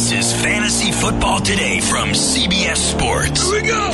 This is Fantasy Football Today from CBS Sports. Here we go.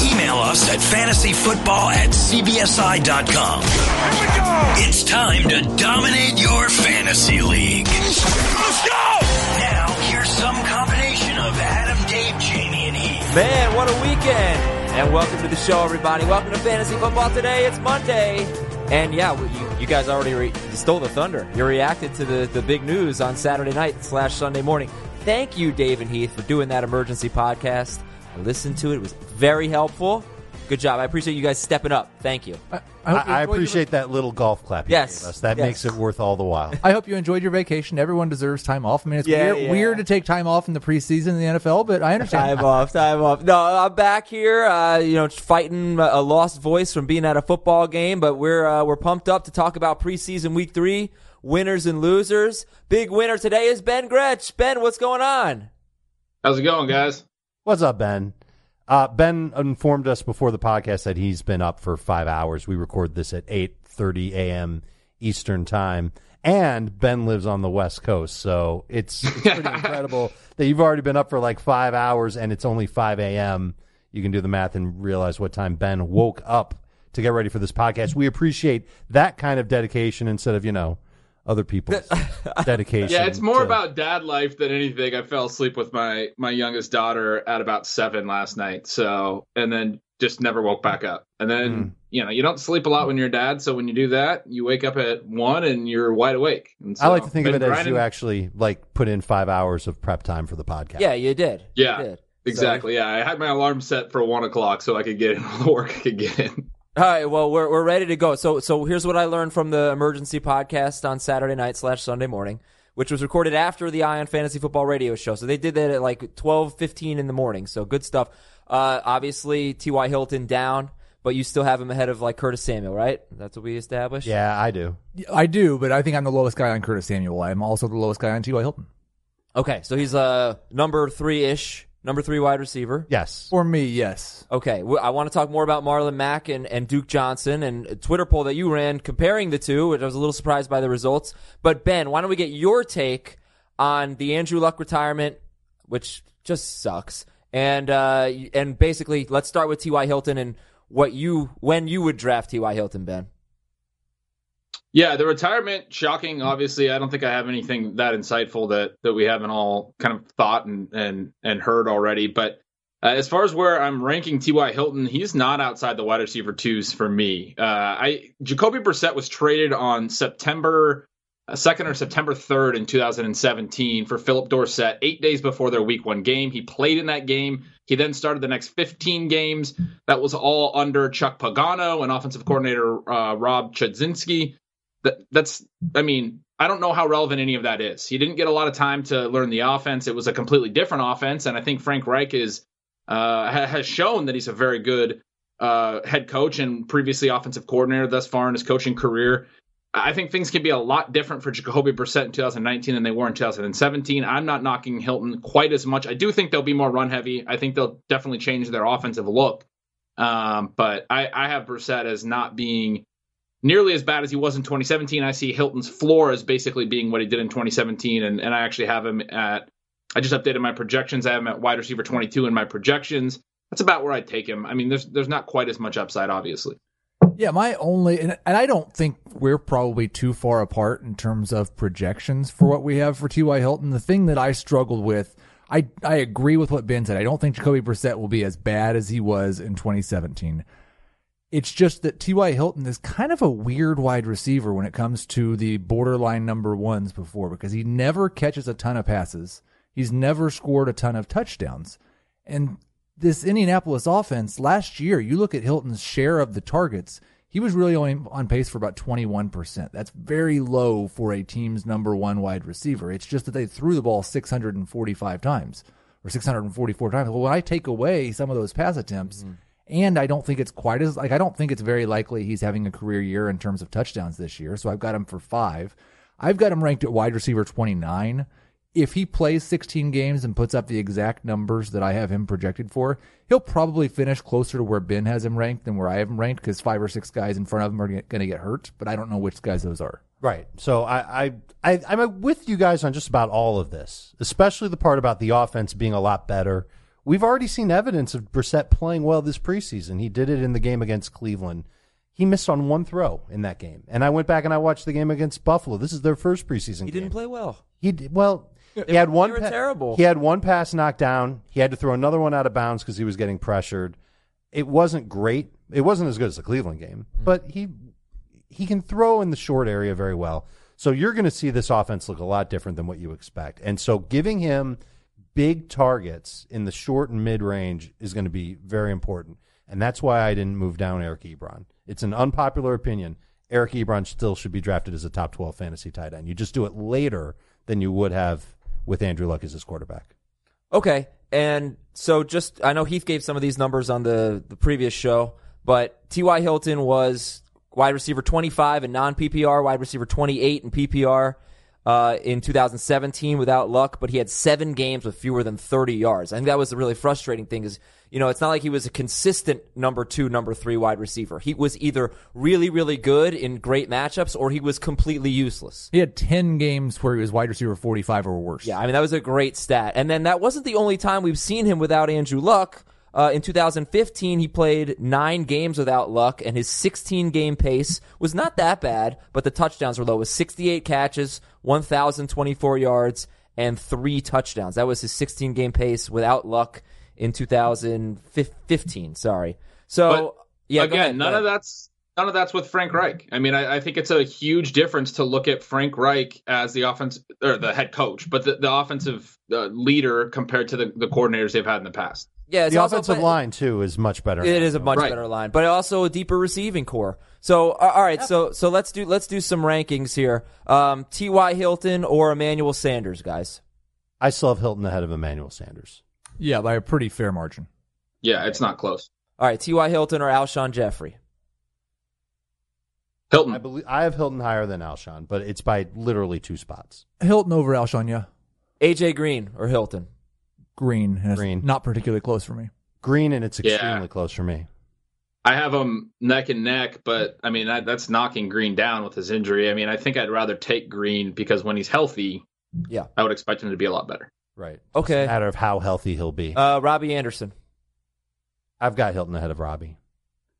Email us at fantasyfootball at cbsi.com. Here we go. It's time to dominate your fantasy league. Let's go. Now, here's some combination of Adam, Dave, Jamie, and Heath. Man, what a weekend! And welcome to the show, everybody. Welcome to Fantasy Football Today. It's Monday. And yeah, you, you guys already re- stole the thunder. You reacted to the, the big news on Saturday night slash Sunday morning. Thank you, Dave and Heath, for doing that emergency podcast. I listened to it. It was very helpful. Good job. I appreciate you guys stepping up. Thank you. I, hope I, you I enjoyed your- appreciate that little golf clap. You Yes. gave us. that Yes. makes it worth all the while. I hope you enjoyed your vacation. Everyone deserves time off. I mean, it's Yeah, weird, yeah. weird to take time off in the preseason in the NFL, but I understand. Time off, time off. No, I'm back here. Uh, you know, fighting a lost voice from being at a football game, but we're uh, we're pumped up to talk about preseason week three winners and losers. Big winner today is Ben Gretsch. Ben, what's going on? How's it going, guys? What's up, Ben? Uh, ben informed us before the podcast that he's been up for five hours. We record this at eight thirty a.m. Eastern time, and Ben lives on the West Coast, so it's, it's pretty incredible that you've already been up for like five hours, and it's only five a.m. You can do the math and realize what time Ben woke up to get ready for this podcast. We appreciate that kind of dedication instead of you know other people's dedication. Yeah, it's more to- about dad life than anything. I fell asleep with my my youngest daughter at about seven last night. So, and then just never woke back up. And then hmm. you know you don't sleep a lot when you're a dad. So when you do that, you wake up at one and you're wide awake. And so, I like to think of been it as you actually like put in five hours of prep time for the podcast. Yeah, you did. Yeah, You did. exactly. Yeah, I had my alarm set for one o'clock so I could get in all the work I could get in. All right, well, we're we're ready to go. So so here's what I learned from the emergency podcast on Saturday night slash Sunday morning, which was recorded after the Eye on Fantasy Football Radio show. So they did that at like twelve fifteen in the morning. So good stuff. Uh, obviously T.Y. Hilton down, but you still have him ahead of like Curtis Samuel, right? That's what we established. Yeah, I do. I do, but I think I'm the lowest guy on Curtis Samuel. I'm also the lowest guy on T.Y. Hilton. Okay, so he's uh number three ish, number three wide receiver. Yes. For me, yes. Okay, I want to talk more about Marlon Mack and, and Duke Johnson and a Twitter poll that you ran comparing the two, which I was a little surprised by the results. But Ben, why don't we get your take on the Andrew Luck retirement, which just sucks, and uh, and basically let's start with T.Y. Hilton and what you when you would draft T.Y. Hilton, Ben. Yeah, the retirement shocking. Obviously, I don't think I have anything that insightful that that we haven't all kind of thought and and and heard already. But uh, as far as where I'm ranking T.Y. Hilton, he's not outside the wide receiver twos for me. Uh, I Jacoby Brissett was traded on September uh, second or September third in 2017 for Phillip Dorsett. Eight days before their Week One game, he played in that game. He then started the next 15 games. That was all under Chuck Pagano and offensive coordinator uh, Rob Chudzinski that that's I mean, I don't know how relevant any of that is. He didn't get a lot of time to learn the offense. It was a completely different offense, and I think Frank Reich is uh, ha- has shown that he's a very good uh, head coach and previously offensive coordinator thus far in his coaching career. I think things can be a lot different for Jacoby Brissett in 2019 than they were in 2017. I'm not knocking Hilton quite as much. I do think they'll be more run heavy. I think they'll definitely change their offensive look. Um, but I, I have Brissett as not being nearly as bad as he was in 2017. I see Hilton's floor as basically being what he did in 2017, and, and I actually have him at. I just updated my projections. I have him at wide receiver 22 in my projections. That's about where I'd take him. I mean, there's there's not quite as much upside, obviously. Yeah, my only, and, and I don't think we're probably too far apart in terms of projections for what we have for T.Y. Hilton. The thing that I struggled with, I I I agree with what Ben said. I don't think Jacoby Brissett will be as bad as he was in 2017. It's just that T.Y. Hilton is kind of a weird wide receiver when it comes to the borderline number ones before because he never catches a ton of passes. He's never scored a ton of touchdowns. And this Indianapolis offense last year, you look at Hilton's share of the targets, he was really only on pace for about 21%. That's very low for a team's number one wide receiver. It's just that they threw the ball 645 times or 644 times. Well, when I take away some of those pass attempts, mm-hmm. And I don't think it's quite as like I don't think it's very likely he's having a career year in terms of touchdowns this year. So I've got him for five. I've got him ranked at wide receiver 29 if he plays 16 games and puts up the exact numbers that I have him projected for, he'll probably finish closer to where Ben has him ranked than where I have him ranked because five or six guys in front of him are going to get hurt, but I don't know which guys those are. Right. So I, I, I, I'm with you guys on just about all of this, especially the part about the offense being a lot better. We've already seen evidence of Brissett playing well this preseason. He did it in the game against Cleveland. He missed on one throw in that game. And I went back and I watched the game against Buffalo. This is their first preseason He game. didn't play well. He did, well, he had one. they were terrible. He had one pass knocked down. He had to throw another one out of bounds because he was getting pressured. It wasn't great. It wasn't as good as the Cleveland game, Mm-hmm. but he he can throw in the short area very well. So you're going to see this offense look a lot different than what you expect. And so giving him big targets in the short and mid range is going to be very important. And that's why I didn't move down Eric Ebron. It's an unpopular opinion. Eric Ebron still should be drafted as a top 12 fantasy tight end. You just do it later than you would have with Andrew Luck as his quarterback. Okay, and so just I know Heath gave some of these numbers on the the previous show, but T.Y. Hilton was wide receiver 25 in non PPR, wide receiver 28 in PPR. Uh, in 2017 without luck, but he had seven games with fewer than 30 yards. I think that was the really frustrating thing is, you know, it's not like he was a consistent number two, number three wide receiver. He was either really, really good in great matchups or he was completely useless. He had 10 games where he was wide receiver 45 or worse. Yeah, I mean that was a great stat. And then that wasn't the only time we've seen him without Andrew Luck. Uh, in 2015, he played nine games without Luck, and his 16 game pace was not that bad, but the touchdowns were low. It was 68 catches, 1,024 yards, and three touchdowns. That was his 16 game pace without Luck in 2015. Sorry. So But yeah, again, ahead, none of that's none of that's with Frank Reich. I mean, I, I think it's a huge difference to look at Frank Reich as the offense or the head coach, but the, the offensive uh, leader compared to the, the coordinators they've had in the past. Yeah, it's the also- offensive but- line too is much better. It is a much Right. better line, but also a deeper receiving corps. So, uh, all right, so so let's do let's do some rankings here. Um, T. Y. Hilton or Emmanuel Sanders, guys. I still have Hilton ahead of Emmanuel Sanders. Yeah, by a pretty fair margin. Yeah, it's not close. All right, T. Y. Hilton or Alshon Jeffery. Hilton. I believe I have Hilton higher than Alshon, but it's by literally two spots. Hilton over Alshon, yeah. AJ Green or Hilton. Green. and it's Green. Not particularly close for me. Green and it's Yeah. extremely close for me. I have him neck and neck, but I mean that, that's knocking Green down with his injury. I mean, I think I'd rather take Green because when he's healthy, Yeah. I would expect him to be a lot better. Right. Okay. It's a matter of how healthy he'll be. Uh, Robbie Anderson. I've got Hilton ahead of Robbie.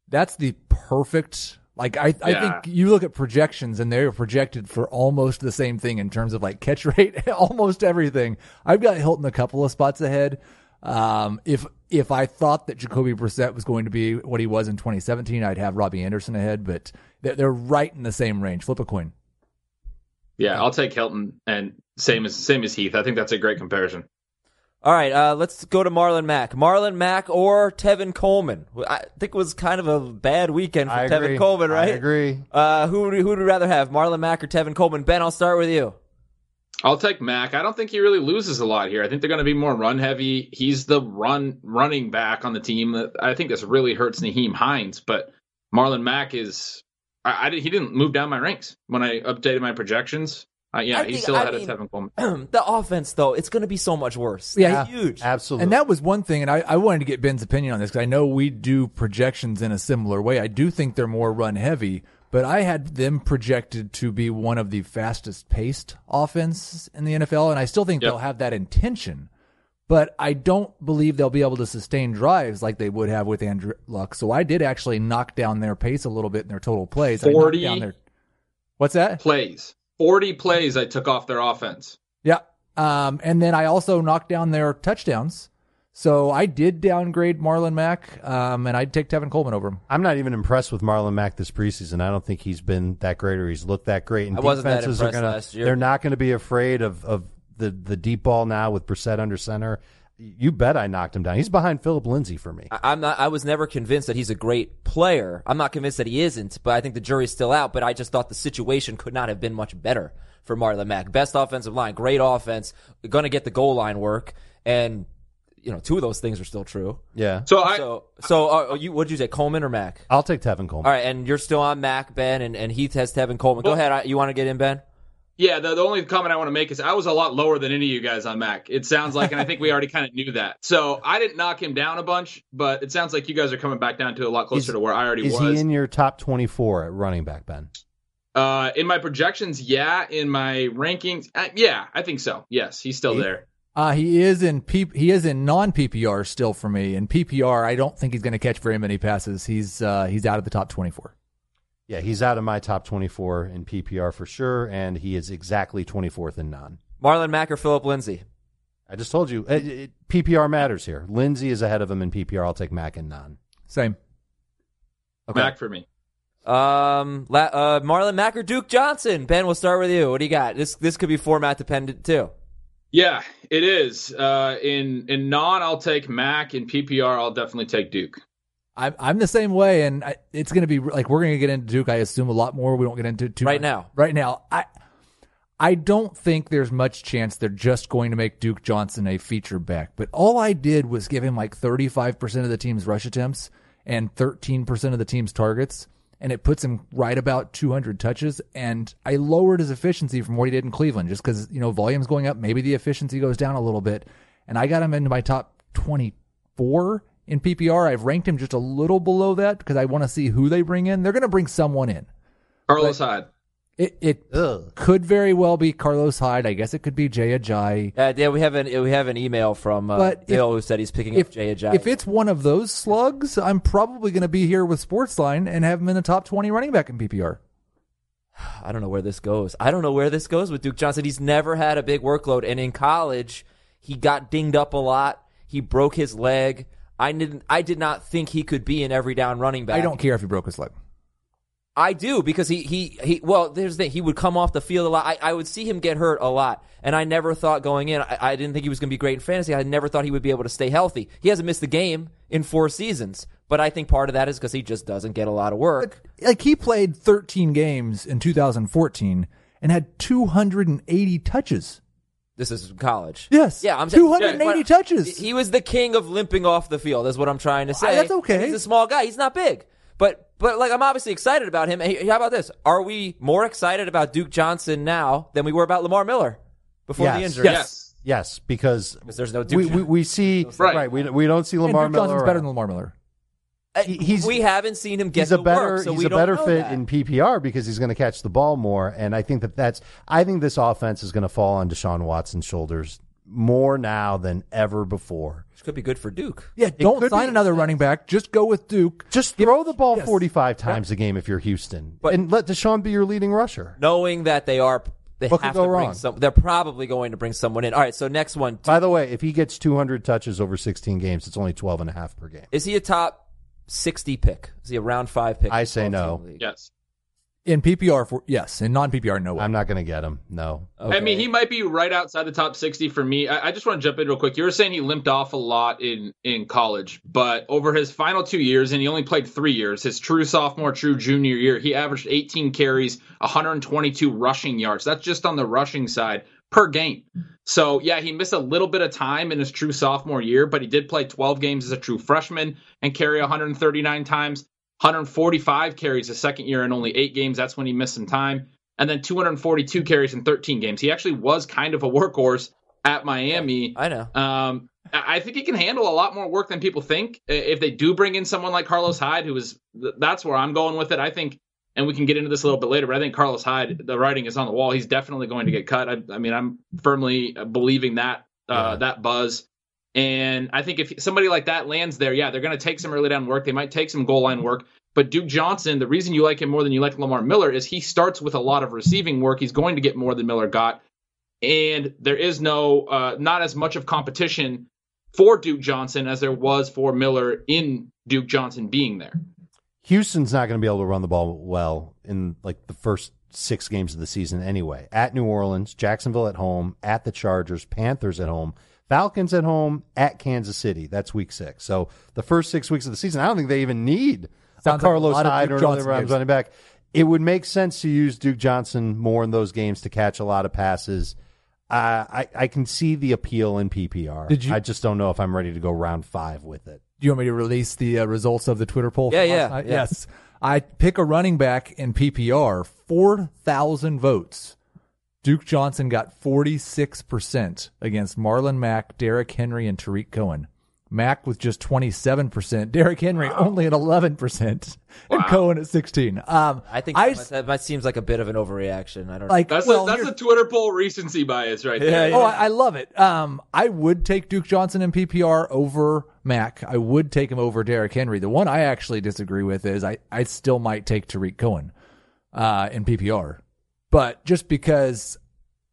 That's the perfect. Like I, I Yeah. think you look at projections and they're projected for almost the same thing in terms of like catch rate, almost everything. I've got Hilton a couple of spots ahead. Um, if if I thought that Jacoby Brissett was going to be what he was in 2017, I'd have Robbie Anderson ahead. But they're, they're right in the same range. Flip a coin. Yeah, I'll take Hilton and same as same as Heath. I think that's a great comparison. All right, uh, let's go to Marlon Mack. Marlon Mack or Tevin Coleman. I think it was kind of a bad weekend for I Tevin agree. Coleman, right? I agree. Uh, who would who would you rather have, Marlon Mack or Tevin Coleman? Ben, I'll start with you. I'll take Mack. I don't think he really loses a lot here. I think they're going to be more run heavy. He's the run running back on the team. I think this really hurts Nyheim Hines, but Marlon Mack is. I, I he didn't move down my ranks when I updated my projections. Uh, yeah, I he's think- still I ahead mean- of Tevin Coleman. the offense, though, it's going to be so much worse. Yeah, It's huge. Absolutely. And that was one thing, and I, I wanted to get Ben's opinion on this because I know we do projections in a similar way. I do think they're more run heavy, but I had them projected to be one of the fastest paced offense in the NFL, and I still think Yep. they'll have that intention. But I don't believe they'll be able to sustain drives like they would have with Andrew Luck. So I did actually knock down their pace a little bit in their total plays. I 40? down their- What's that? Plays, forty plays I took off their offense. Yeah. Um, and then I also knocked down their touchdowns. So I did downgrade Marlon Mack, um, and I'd take Tevin Coleman over him. I'm not even impressed with Marlon Mack this preseason. I don't think he's been that great or he's looked that great. And I wasn't that defenses are impressed gonna, last year. They're not going to be afraid of, of the, the deep ball now with Brissett under center. You bet I knocked him down. He's behind Phillip Lindsay for me. I- I'm not. I was never convinced that he's a great player. I'm not convinced that he isn't, but I think the jury's still out. But I just thought the situation could not have been much better for Marlon Mack. Best offensive line, great offense, going to get the goal line work, and you know, two of those things are still true. Yeah. So I, So, so uh, you what'd you say, Coleman or Mack? I'll take Tevin Coleman. All right, and you're still on Mack, Ben, and, and Heath has Tevin Coleman. Go Well- ahead. I, you want to get in, Ben? Yeah, the, the only comment I want to make is I was a lot lower than any of you guys on Mack. It sounds like, and I think we already kind of knew that. So I didn't knock him down a bunch, but it sounds like you guys are coming back down to a lot closer Is- to where I already Is was. Is he in your top 24 at running back, Ben? uh, in my projections, yeah. In my rankings, uh, yeah, I think so. Yes, he's still He- there. Uh, he is in P- he is in non PPR still for me. In PPR, I don't think he's going to catch very many passes. He's uh, he's out of the top twenty four. Yeah, he's out of my top 24 in PPR for sure, and he is exactly 24th in non. Marlon Mack or Phillip Lindsay? I just told you, it, it, PPR matters here. Lindsay is ahead of him in PPR. I'll take Mack in non. Same. Okay. Mack for me. Um, la- uh, Marlon Mack or Duke Johnson? Ben, we'll start with you. What do you got? This this could be format dependent too. Yeah, it is. Uh, in in non, I'll take Mack. In PPR, I'll definitely take Duke. I'm I'm the same way, and I, it's going to be like we're going to get into Duke. I assume a lot more. We don't get into too Right now. Right now, I I don't think there's much chance they're just going to make Duke Johnson a feature back. But all I did was give him like 35 percent of the team's rush attempts and 13 percent of the team's targets, and it puts him right about 200 touches. And I lowered his efficiency from what he did in Cleveland, just because you know volume's going up, maybe the efficiency goes down a little bit, and I got him into my top 24 in PPR. I've ranked him just a little below that because I want to see who they bring in. They're going to bring someone in. Carlos Hyde. It it Ugh. could very well be Carlos Hyde. I guess it could be Jay Ajayi. Uh, yeah, we have an we have an email from uh, But if- Dale who said he's picking If up Jay Ajayi. if it's one of those slugs, I'm probably going to be here with Sportsline and have him in the top 20 running back in PPR. I don't know where this goes. I don't know where this goes with Duke Johnson. He's never had a big workload, and in college, he got dinged up a lot. He broke his leg. I didn't. I did not think he could be an every down running back. I don't care if he broke his leg. I do because he he he. Well, there's the thing. he would come off the field a lot. I, I would see him get hurt a lot, and I never thought going in. I, I didn't think he was going to be great in fantasy. I never thought he would be able to stay healthy. He hasn't missed a game in four seasons, but I think part of that is because he just doesn't get a lot of work. Like he played 13 games in 2014 and had 280 touches. This is college. Yes. Yeah, I'm saying 280 Yeah, touches. He was the king of limping off the field. Is what I'm trying to say. that's okay. And He's a small guy. He's not big, but but like I'm obviously excited about him. Hey, how about this? Are we more excited about Duke Johnson now than we were about Lamar Miller before the Yes. injury? Yes. Yes, because Because there's no Duke. we, we, we see right. Right. we, we don't see And Lamar Duke Miller. Johnson's better than Lamar Miller. Uh, he- he's- we haven't seen him get he's a the better work, so he's we a don't better fit that. in PPR because he's going to catch the ball more, and I think that that's I think this offense is going to fall on Deshaun Watson's shoulders more now than ever before. Which could be good for Duke. Yeah, don't could sign be. another running back. Just go with Duke. Just throw the ball yes. 45 times a game if you're Houston, But- and let Deshaun be your leading rusher. Knowing that they are, they What could have go to bring wrong? some. They're probably going to bring someone in. All right, so next one. By the way, if he gets 200 touches over 16 games, it's only 12 and a half per game. Is he a top sixty pick? Is he a round five pick? I say no. Yes. In PPR, for yes. In non PPR, no way. I'm not going to get him. No. Okay. I mean, he might be right outside the top 60 for me. I, I just want to jump in real quick. You were saying he limped off a lot in, in college, but over his final two years, and he only played three years, his true sophomore, true junior year, he averaged 18 carries, 122 rushing yards. That's just on the rushing side per game. So, yeah, he missed a little bit of time in his true sophomore year, but he did play 12 games as a true freshman and carry 139 times. 145 carries the second year in only eight games. That's when he missed some time. And then 242 carries in 13 games. He actually was kind of a workhorse at Miami. I know. Um, I I think he can handle a lot more work than people think. If they do bring in someone like Carlos Hyde, who is that's where I'm going with it. I think, and we can get into this a little bit later, but I think Carlos Hyde, the writing is on the wall. He's definitely going to get cut. I, I mean, I'm firmly believing that uh, that buzz. And I think if somebody like that lands there, yeah, they're going to take some early down work. They might take some goal line work. But Duke Johnson, the reason you like him more than you like Lamar Miller is he starts with a lot of receiving work. He's going to get more than Miller got. and there is no uh, not as much of competition for Duke Johnson as there was for Miller in Duke Johnson being there. Houston's not going to be able to run the ball well in like the first six games of the season anyway. At New Orleans, Jacksonville at home, at the Chargers, Panthers at home, Falcons at home, at Kansas City. That's week six. So the first six weeks of the season, I don't think they even need Sounds a like a Carlos Hyde or another Rams running back. It would make sense to use Duke Johnson more in those games to catch a lot of passes. Uh, I I can see the appeal in PPR. Did you- I just don't know if I'm ready to go round five with it. Do you want me to release the uh, results of the Twitter poll? Yeah, yeah, yeah. Yes. I pick a running back in PPR, 4,000 votes. Duke Johnson got 46% against Marlon Mack, Derrick Henry, and Tarik Cohen. Mack with just 27%, Derrick Henry only at 11%, and Cohen at 16. Um, I think I, that, that seems like a bit of an overreaction. I don't like, That's well, a, that's a Twitter poll recency bias right there. Yeah, Oh, I, I love it. Um, I would take Duke Johnson in PPR over Mack. I would take him over Derrick Henry. The one I actually disagree with is I, I still might take Tarik Cohen uh, in PPR. But just because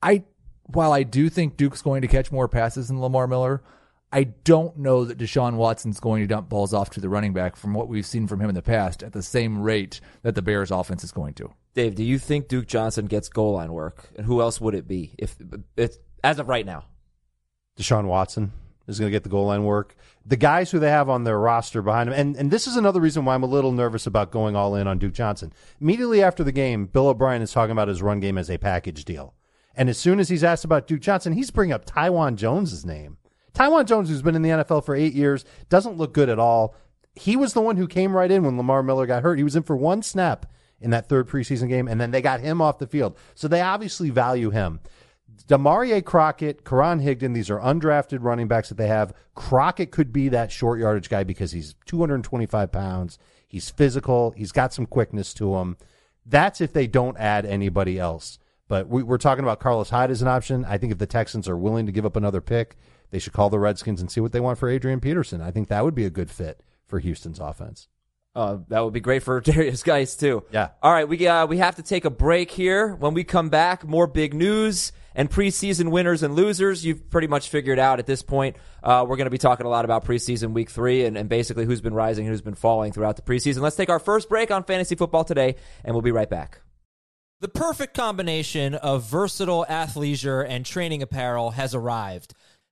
I, while I do think Duke's going to catch more passes than Lamar Miller, I don't know that Deshaun Watson's going to dump balls off to the running back from what we've seen from him in the past at the same rate that the Bears offense is going to. Dave, do you think Duke Johnson gets goal line work? And who else would it be if it's as of right now? Deshaun Watson is going to get the goal line work. The guys who they have on their roster behind him, and, and this is another reason why I'm a little nervous about going all in on Duke Johnson. Immediately after the game, Bill O'Brien is talking about his run game as a package deal. And as soon as he's asked about Duke Johnson, he's bringing up Taiwan Jones's name. Taiwan Jones, who's been in the NFL for eight years, doesn't look good at all. He was the one who came right in when Lamar Miller got hurt. He was in for one snap in that third preseason game, and then they got him off the field. So they obviously value him. Damarea Crockett, Karan Higdon, these are undrafted running backs that they have. Crockett could be that short yardage guy because he's 225 pounds. He's physical. He's got some quickness to him. That's if they don't add anybody else. But we, we're talking about Carlos Hyde as an option. I think if the Texans are willing to give up another pick, they should call the Redskins and see what they want for Adrian Peterson. I think that would be a good fit for Houston's offense. Uh, that would be great for Derrius Guice too. Yeah. All right, we uh, we have to take a break here. When we come back, more big news and preseason winners and losers. You've pretty much figured out at this point. Uh, we're going to be talking a lot about preseason week three and, and basically who's been rising, and who's been falling throughout the preseason. Let's take our first break on fantasy football today, and we'll be right back. The perfect combination of versatile athleisure and training apparel has arrived.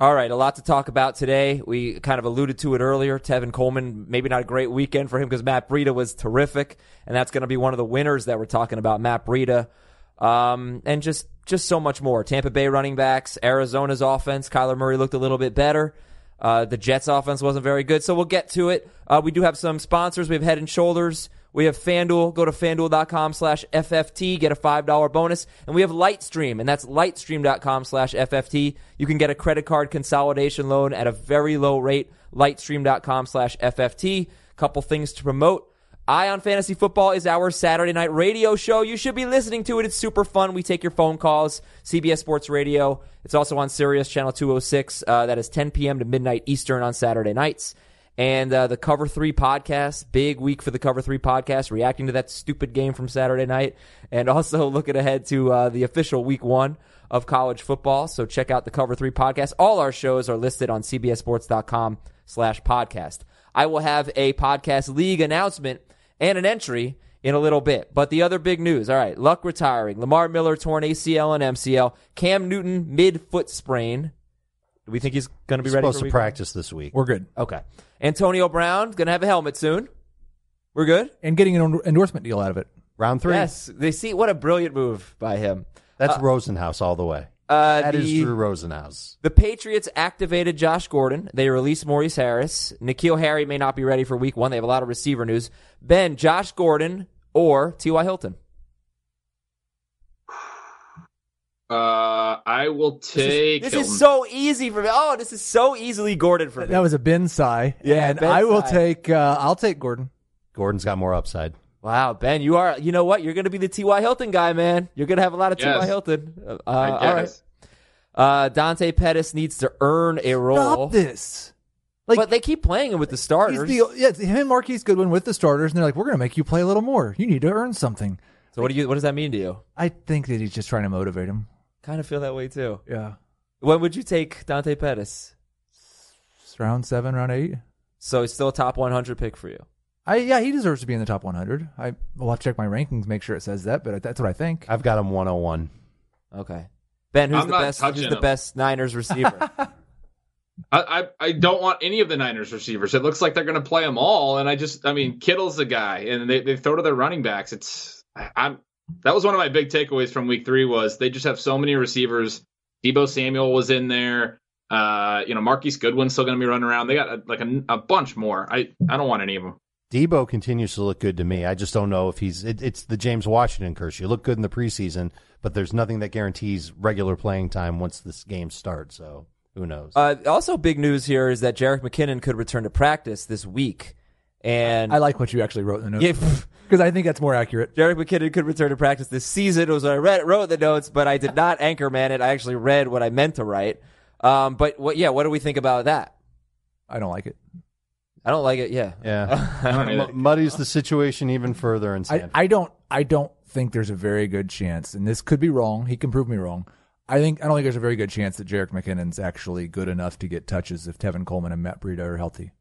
All right, a lot to talk about today. We kind of alluded to it earlier. Tevin Coleman, maybe not a great weekend for him because Matt Breida was terrific, and that's going to be one of the winners that we're talking about, Matt Breida. Um, and just just so much more. Tampa Bay running backs, Arizona's offense. Kyler Murray looked a little bit better. Uh, the Jets offense wasn't very good, so we'll get to it. Uh, we do have some sponsors. We have Head and Shoulders. We have FanDuel. Go to fanduel.com slash FFT. Get a $5 bonus. And we have Lightstream, and that's lightstream.com slash FFT. You can get a credit card consolidation loan at a very low rate. Lightstream.com slash FFT. Couple things to promote. Eye on Fantasy Football is our Saturday night radio show. You should be listening to it. It's super fun. We take your phone calls. CBS Sports Radio. It's also on Sirius Channel 206. Uh, that is 10 p.m. to midnight Eastern on Saturday nights. And uh, the Cover 3 podcast, big week for the Cover 3 podcast, reacting to that stupid game from Saturday night, and also looking ahead to uh, the official week one of college football. So check out the Cover 3 podcast. All our shows are listed on cbssports.com slash podcast. I will have a podcast league announcement and an entry in a little bit. But the other big news, all right, Luck retiring, Lamar Miller torn ACL and MCL, Cam Newton mid foot sprain. Do we think he's going to be ready Supposed for to week one? practice this week. We're good. Okay. Antonio Brown going to have a helmet soon. We're good. And getting an endorsement deal out of it. Round three. Yes, they see what a brilliant move by him. That's Rosenhaus all the way. Uh, That is the, Drew Rosenhaus. the Patriots activated Josh Gordon. They released Maurice Harris. N'Keal Harry may not be ready for Week One. They have a lot of receiver news. Ben, Josh Gordon or T.Y. Hilton. Uh, I will take. This Hilton. is so easy for me. Oh, this is so easily Gordon for me. That was a Ben sigh. Yeah, and Ben I will sigh. take. Uh, I'll take Gordon. Gordon's got more upside. Wow, Ben, you are. You know what? You're going to be the T.Y. Hilton guy, man. You're going to have a lot of Yes. T.Y. Hilton. Uh, I all right. Uh, Dante Pettis needs to earn a role, Stop this. Like but they keep playing him with the he's starters. the yeah, him and Marquise Goodwin with the starters, and they're like, we're going to make you play a little more. You need to earn something. so what do you? What does that mean to you? I think that he's just trying to motivate him. Kind of feel that way too. Yeah, When would you take Dante Pettis? It's round seven, round eight. So he's still a top 100 pick for you. I yeah, he deserves to be in the top 100. I will have to check my rankings, make sure it says that, but that's what I think. I've got him 101. Okay, Ben, who's I'm the best? Who's touching the him. best Niners receiver? I, I I don't want any of the Niners receivers. It looks like they're going to play them all, and I just I mean Kittle's the guy, and they they throw to their running backs. It's I'm that was one of my big takeaways from week three was they just have so many receivers. Deebo Samuel was in there. Uh, you know Marquise Goodwin's still going to be running around. They got uh, like a, a bunch more. I I don't want any of them. Deebo continues to look good to me. I just don't know if he's. It, it's the James Washington curse. You look good in the preseason, but there's nothing that guarantees regular playing time once this game starts. So who knows? uh, also, big news here is that Jerick McKinnon could return to practice this week, and I like what you actually wrote in the Yeah, notes because I think that's more accurate. Jerick McKinnon could return to practice this season. It was what I read, wrote the notes, but I did not anchor man it. I actually read what I meant to write. Um, but what? Yeah, what do we think about that? I don't like it. I don't like it. Yeah, yeah. M- muddies the situation even further. And I, I don't I don't think there's a very good chance, and this could be wrong. He can prove me wrong. I think I don't think there's a very good chance that Jerick McKinnon's actually good enough to get touches if Tevin Coleman and Matt Breida are healthy.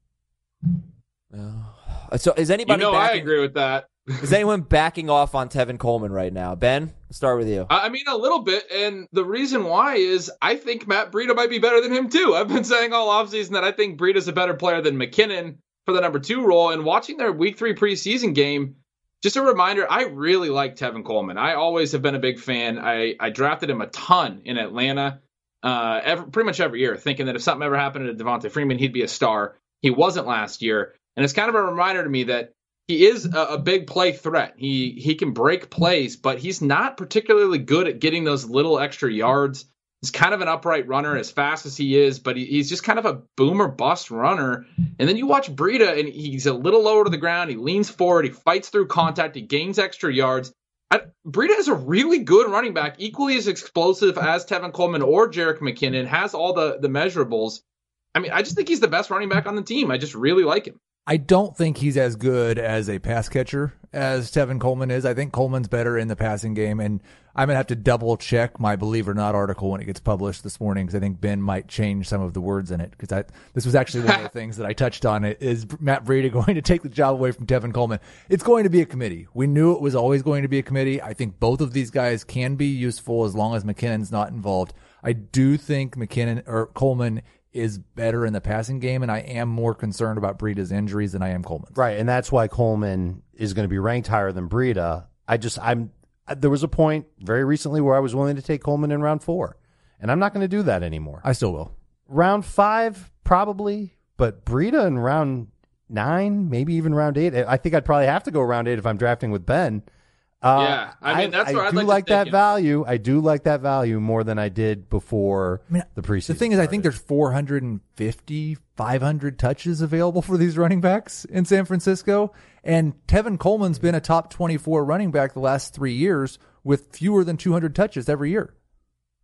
Uh, So is You anybody? know I agree with that. Is anyone backing off on Tevin Coleman right now? Ben, start with you. I I mean, a little bit, and the reason why is I think Matt Breida might be better than him too. I've been saying all offseason that I think Breida's a better player than McKinnon for the number two role. And watching their Week Three preseason game, just a reminder, I really like Tevin Coleman. I always have been a big fan. I I drafted him a ton in Atlanta, uh, every, pretty much every year, thinking that if something ever happened to Devonta Freeman, he'd be a star. He wasn't last year, and it's kind of a reminder to me that he is a, a big play threat. He he can break plays, but he's not particularly good at getting those little extra yards. He's kind of an upright runner as fast as he is, but he, he's just kind of a boomer bust runner. And then you watch Breida, and he's a little lower to the ground. He leans forward, he fights through contact, he gains extra yards. I, Breida is a really good running back, equally as explosive as Tevin Coleman or Jerick McKinnon. Has all the the measurables. I mean, I just think he's the best running back on the team. I just really like him. I don't think he's as good as a pass catcher as Tevin Coleman is. I think Coleman's better in the passing game, and I'm gonna have to double check my Believe or Not article when it gets published this morning because I think Ben might change some of the words in it because this was actually one of the things that I touched on. It is Matt Breida going to take the job away from Tevin Coleman? It's going to be a committee. We knew it was always going to be a committee. I think both of these guys can be useful as long as McKinnon's not involved. I do think McKinnon or Coleman is better in the passing game, and I am more concerned about Breida's injuries than I am Coleman's. Right, and that's why Coleman is going to be ranked higher than Breida. I just I'm there was a point very recently where I was willing to take Coleman in round 4, and I'm not going to do that anymore. I still will. round 5 probably, but Breida in round 9, maybe even round 8. I think I'd probably have to go round 8 if I'm drafting with Ben. Uh, Yeah, I mean, that's I, where I'd do like like take that value. I do like that value more than I did before I mean, the preseason. The thing is, I think there's 450, 500 touches available for these running backs in San Francisco. And Tevin Coleman's been a top 24 running back the last three years with fewer than 200 touches every year.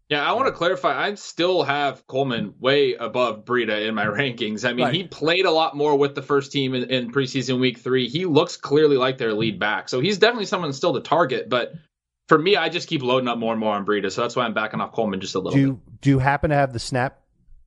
Yeah, I want to clarify. I still have Coleman way above Breida in my rankings. I mean, Right. he played a lot more with the first team in, in preseason week three. He looks clearly like their lead back. So he's definitely someone still to target. But for me, I just keep loading up more and more on Breida. So that's why I'm backing off Coleman just a little do bit. you, do you happen to have the snap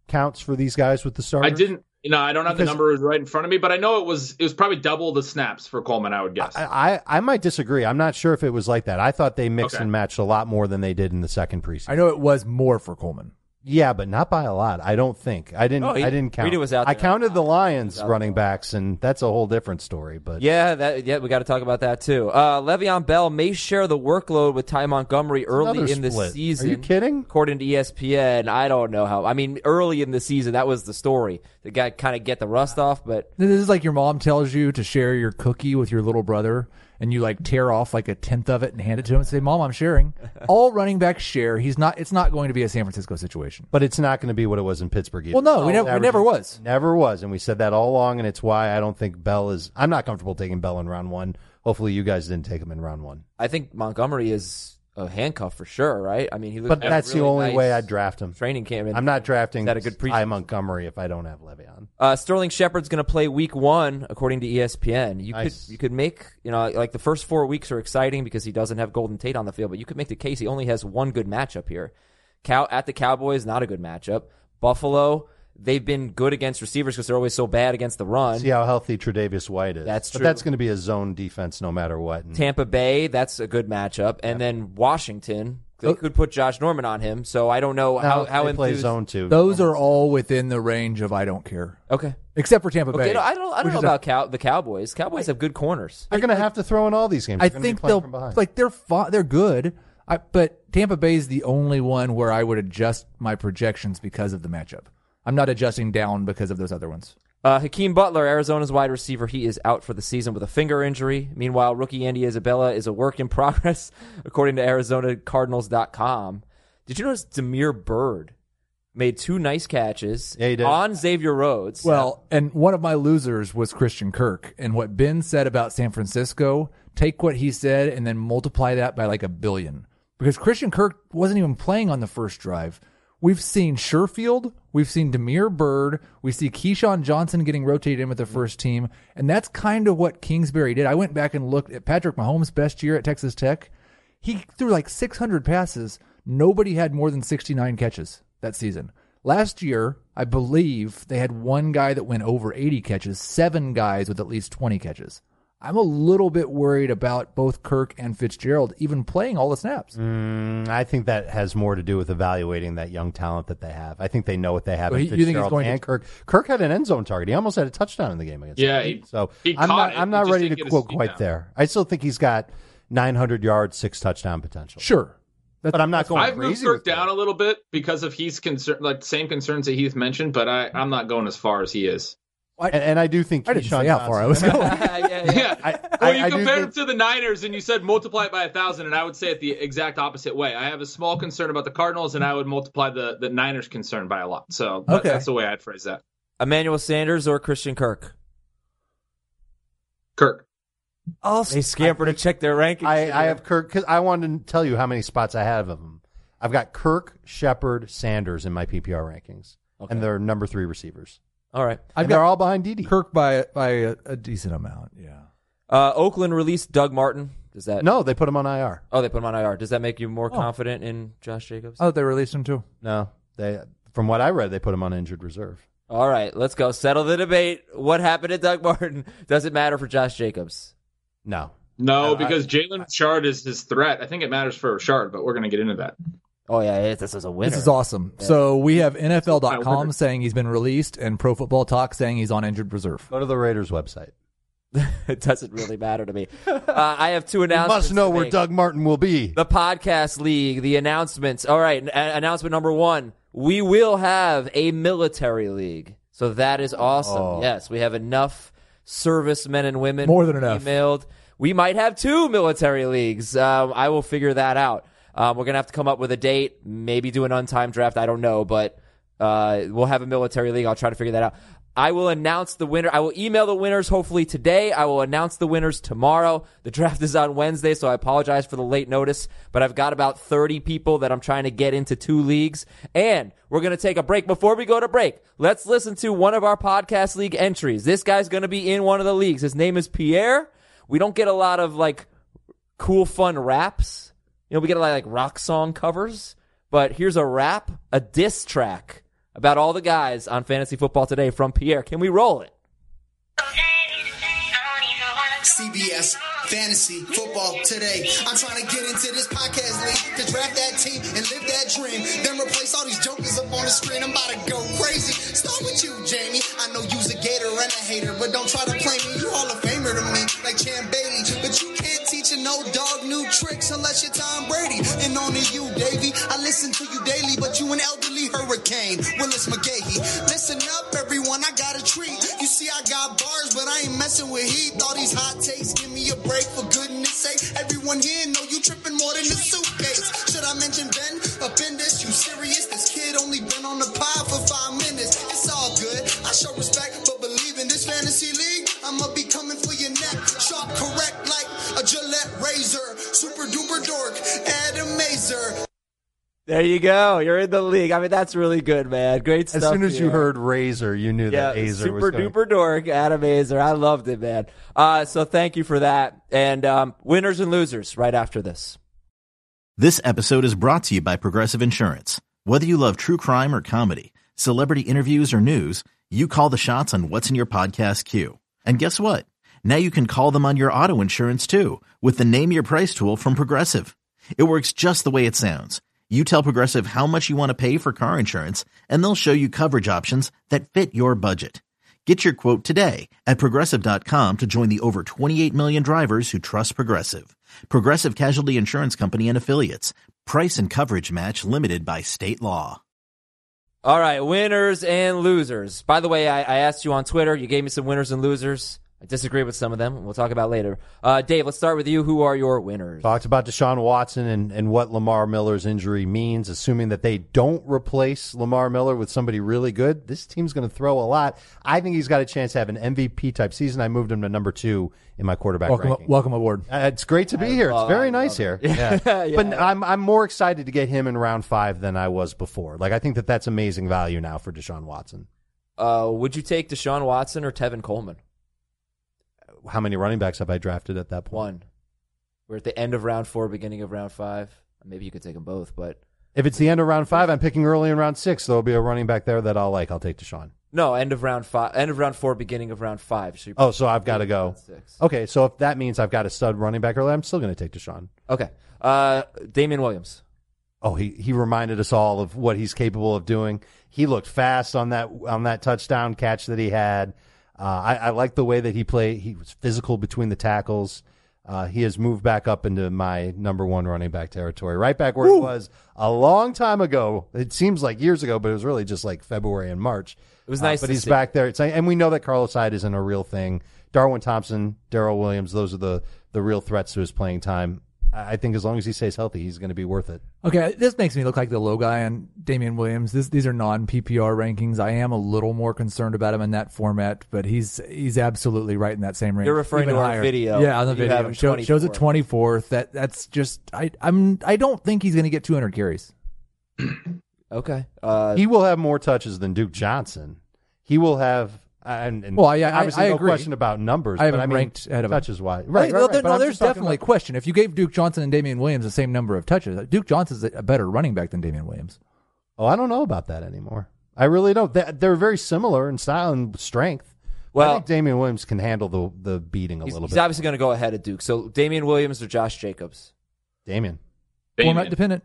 counts for these guys with the starters? I didn't, you know, I don't have Because- the numbers right in front of me, but I know it was it was probably double the snaps for Coleman. I would guess. I, I I might disagree. I'm not sure if it was like that. I thought they mixed Okay. and matched a lot more than they did in the second preseason. I know it was more for Coleman. Yeah, but not by a lot. I don't think. I didn't. Oh, he- I didn't count. Rita was out I there. counted the Lions out running backs, and that's a whole different story. But Yeah, that yeah, we got to talk about that too. Uh, Le'Veon Bell may share the workload with Ty Montgomery early another in the split. season. Are you kidding? According to ESPN, I don't know how. I mean, early in the season, that was the story. The guy kind of get the rust off, but This is like your mom tells you to share your cookie with your little brother, and you like tear off like a tenth of it and hand it to him and say, "Mom, I'm sharing." All running backs share. He's not. It's not going to be a San Francisco situation. But it's not going to be what it was in Pittsburgh. Either. Well, no, we never- we never was. Never was, and we said that all along, and it's why I don't think Bell is. I'm not comfortable taking Bell in round one. Hopefully, you guys didn't take him in round one. I think Montgomery is a handcuff for sure, right? I mean, he But that's the only nice way I'd draft him. Training camp. and- I'm not drafting Is that a good Ty preseason? Montgomery if I don't have Le'Veon. Uh, Sterling Shepard's going to play Week One, according to ESPN. You Nice. could you could make you know like the first four weeks are exciting because he doesn't have Golden Tate on the field, but you could make the case he only has one good matchup here. Cow at the Cowboys, not a good matchup. Buffalo, they've been good against receivers because they're always so bad against the run. See how healthy Tre'Davious White is. That's but true. that's going to be a zone defense no matter what. And Tampa Bay, that's a good matchup, and then Washington, they Oh. could put Josh Norman on him. So I don't know how now how they play zone two. Those are all within the range of I don't care, Okay. except for Tampa Okay, Bay. no, I don't. I don't know is a- about cow, the Cowboys. Cowboys have good corners. They're going to have to throw in all these games. I They're gonna be think they'll from like they're fi- they're good. I, but Tampa Bay is the only one where I would adjust my projections because of the matchup. I'm not adjusting down because of those other ones. Uh, Hakeem Butler, Arizona's wide receiver, he is out for the season with a finger injury. Meanwhile, rookie Andy Isabella is a work in progress, according to ArizonaCardinals.com. Did you notice Damiere Byrd made two nice catches Yeah, he did. on Xavier Rhodes? Well, and one of my losers was Christian Kirk. And what Ben said about San Francisco, take what he said and then multiply that by like a billion. Because Christian Kirk wasn't even playing on the first drive. We've seen Sherfield, we've seen Damiere Byrd, we see KeeSean Johnson getting rotated in with the first team, and that's kind of what Kingsbury did. I went back and looked at Patrick Mahomes' best year at Texas Tech. He threw like 600 passes. Nobody had more than 69 catches that season. Last year, I believe they had one guy that went over 80 catches, seven guys with at least 20 catches. I'm a little bit worried about both Kirk and Fitzgerald even playing all the snaps. Mm, I think that has more to do with evaluating that young talent that they have. I think they know what they have. So in he- you think he's Fitzgerald going to- and Kirk? Kirk had an end zone target. He almost had a touchdown in the game against. Yeah, he- so he I'm not. it. I'm not just ready to quote quite down. there. I still think he's got 900 yards, six touchdown potential. Sure. That's, But I'm not going I've moved. Kirk with down that. a little bit because of he's concern like the same concerns that Heath mentioned, but I, I'm not going as far as he is. And, and I do think I didn't Keyshawn say how far I was going. yeah, yeah. Yeah. I- well, you I do compared think- him to the Niners and you said multiply it by a thousand, and I would say it the exact opposite way. I have a small concern about the Cardinals, and I would multiply the, the Niners' concern by a lot. So that- Okay. that's the way I'd phrase that. Emmanuel Sanders or Christian Kirk? Kirk. Oh, they scamper to check their rankings. I, I have Kirk because I wanted to tell you how many spots I have of them. I've got Kirk, Shepard, Sanders in my PPR rankings, and they're number three receivers. All right. I've And they're all behind Didi. Kirk by by a, a decent amount. Yeah. Uh, Oakland released Doug Martin. Does that? No, they put him on IR. Oh, they put him on IR. Does that make you more confident in Josh Jacobs? Oh, they released him too. No, they. From what I read, they put him on injured reserve. All right, let's go. Settle the debate. What happened to Doug Martin? Does it matter for Josh Jacobs? No, No, I- because Jalen Richard is his threat. I think it matters for Richard, but we're going to get into that. Oh yeah, this is a winner. This is awesome. So we have I NFL.com wonder- saying he's been released and Pro Football Talk saying he's on injured reserve. go to the Raiders website. it doesn't really matter to me. Uh, I have two You announcements. must know to where make. Doug Martin will be. the podcast league, the announcements. All right, a- announcement number one: we will have a military league. So that is awesome. Oh. Yes, we have enough servicemen and women More than enough. emailed. We might have two military leagues. Um, I will figure that out. Um, we're gonna have to come up with a date, maybe do an untimed draft. I don't know, but uh, we'll have a military league. I'll try to figure that out. I will announce the winner. I will email the winners hopefully today. I will announce the winners tomorrow. The draft is on Wednesday, so I apologize for the late notice, but I've got about 30 people that I'm trying to get into two leagues. And we're going to take a break. Before we go to break, let's listen to one of our podcast league entries. This guy's going to be in one of the leagues. His name is Pierre. We don't get a lot of like cool, fun raps. You know, we get a lot of like rock song covers, but here's a rap, a diss track about all the guys on fantasy football today from Pierre. Can we roll it? CBS Fantasy Football today. I'm trying to get into this podcast league to draft that team and live that dream. Then replace all these jokers up on the screen. I'm about to go crazy. Start with you, Jamie. I know you's a gator and a hater, but don't try to play me. You Hall of Famer to me, like Champ Bailey. But you can't no dog new tricks unless you're Tom Brady. And on to you, Davy. I listen to you daily, but you an elderly hurricane. Willis McGahee. Listen up, everyone. I got a treat. You see, I got bars, but I ain't messing with heat. All these hot takes give me a break for goodness sake. everyone here know you tripping more than a suitcase. Should I mention Ben? Up in this, you serious? This kid only been on the pile for five minutes. It's all good. I show respect, Adam Mazer. There you go. You're in the league. I mean, that's really good, man. Great stuff. As soon as you heard Razor, you knew yeah, that Aizer super was going. duper dork, Adam Aizer. I loved it, man. Uh, so thank you for that. And um, winners and losers right after this. This episode is brought to you by Progressive Insurance. Whether you love true crime or comedy, celebrity interviews or news, you call the shots on what's in your podcast queue. And guess what? Now you can call them on your auto insurance too with the Name Your Price tool from Progressive. It works just the way it sounds. You tell Progressive how much you want to pay for car insurance, and they'll show you coverage options that fit your budget. Get your quote today at progressive.com to join the over 28 million drivers who trust Progressive. Progressive Casualty Insurance Company and Affiliates. Price and coverage match limited by state law. All right, winners and losers. By the way, I, I asked you on Twitter. You gave me some winners and losers. I disagree with some of them. We'll talk about later. Uh, Dave, let's start with you. Who are your winners? Talked about Deshaun Watson and, and what Lamar Miller's injury means, assuming that they don't replace Lamar Miller with somebody really good. This team's going to throw a lot. I think he's got a chance to have an MVP type season. I moved him to number two in my quarterback Welcome, ranking. welcome aboard. Uh, it's great to be here. It's very I nice here. it. Yeah. Yeah. But I'm I'm more excited to get him in round five than I was before. Like I think that that's amazing value now for Deshaun Watson. Uh, would you take Deshaun Watson or Tevin Coleman? How many running backs have I drafted at that point? One. We're at the end of round four, beginning of round five. Maybe you could take them both, but If it's the end of round five, I'm picking early in round six. There'll be a running back there that I'll like. I'll take Deshaun. no, end of round five, end of round four, beginning of round five. So Oh, so I've got to go. six. Okay, so if that means I've got a stud running back early, I'm still going to take Deshaun. Okay. Uh, Damien Williams. Oh, he he reminded us all of what he's capable of doing. He looked fast on that on that touchdown catch that he had. Uh, I, I like the way that he played. He was physical between the tackles. Uh, he has moved back up into my number one running back territory, right back where it was a long time ago. It seems like years ago, but it was really just like February and March. It was Uh, nice but to he's see. back there. It's, and we know that Carlos Hyde isn't a real thing. Darwin Thompson, Darrel Williams, those are the the real threats to his playing time. I I think as long as he stays healthy, he's going to be worth it. Okay, this makes me look like the low guy on Damien Williams. This, these are non PPR rankings. I am a little more concerned about him in that format, but he's he's absolutely right in that same range. You're referring even to our higher. video yeah, on the that you have video. Show, shows it 24th. That that's just I I'm I don't think he's going to get 200 carries. Okay. Uh, he will have more touches than Duke Johnson. He will have. And, and Well, yeah, I- obviously I no agree. question about numbers. I but haven't I mean, ranked ahead of him. touches wise. Right, Hey, right, well, right. there- But no, there's just talking definitely a about- question. If you gave Duke Johnson and Damien Williams the same number of touches, Duke Johnson's a better running back than Damien Williams. Oh, I don't know about that anymore. I really don't. They- They're very similar in style and strength. Well- I think Damien Williams can handle the the beating a little he's bit. He's obviously going to go ahead of Duke. So Damien Williams or Josh Jacobs? Damien. Damien. Format dependent.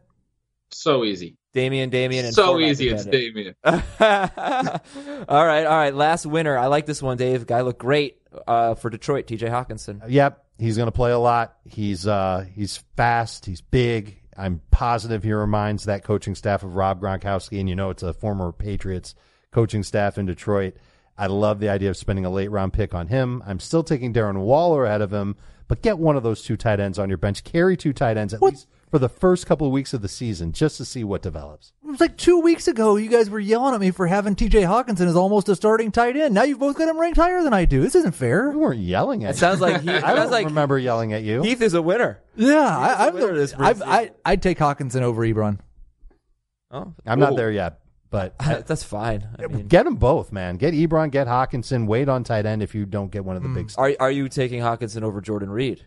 So easy. Damien, Damien, and So format easy. It's dependent. Damien. all right, all right. Last winner. I like this one, Dave. Guy looked great uh, for Detroit. T.J. Hockenson. Yep, he's going to play a lot. He's uh he's fast. He's big. I'm positive he reminds that coaching staff of Rob Gronkowski, and you know it's a former Patriots coaching staff in Detroit. I love the idea of spending a late round pick on him. I'm still taking Darren Waller ahead of him, but get one of those two tight ends on your bench. Carry two tight ends at least for the first couple of weeks of the season, just to see what develops. It was like two weeks ago. You guys were yelling at me for having T.J. Hockenson as almost a starting tight end. Now you've both got him ranked higher than I do. This isn't fair. We weren't yelling at It sounds like he. I don't like remember yelling at you. Heath is a winner. Yeah, I, I'm winner this the, I've, I, i would take Hockenson over Ebron. Oh, I'm not there yet, but That's fine. I mean, Get them both, man. Get Ebron, get Hockenson. Wait on tight end if you don't get one of the hmm. big. are are you taking Hockenson over Jordan Reed?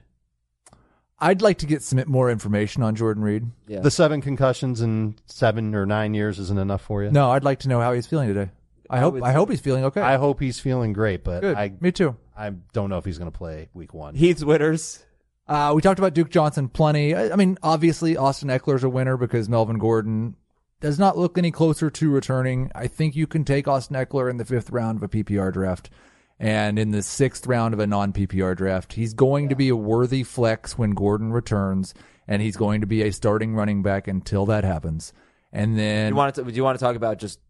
I'd like to get some more information on Jordan Reed. Yeah. The seven concussions in seven or nine years isn't enough for you. No, I'd like to know how he's feeling today. I hope would I hope he's feeling okay. I hope he's feeling great, but Good. I Me too. I don't know if he's going to play week one. Heath's winners. Uh, we talked about Duke Johnson plenty. I, I mean, obviously Austin Ekeler's a winner because Melvin Gordon does not look any closer to returning. I think you can take Austin Ekeler in the fifth round of a PPR draft. And in the sixth round of a non PPR draft, he's going to be a worthy flex when Gordon returns, and he's going to be a starting running back until that happens. And then You want to? Do you want to talk about just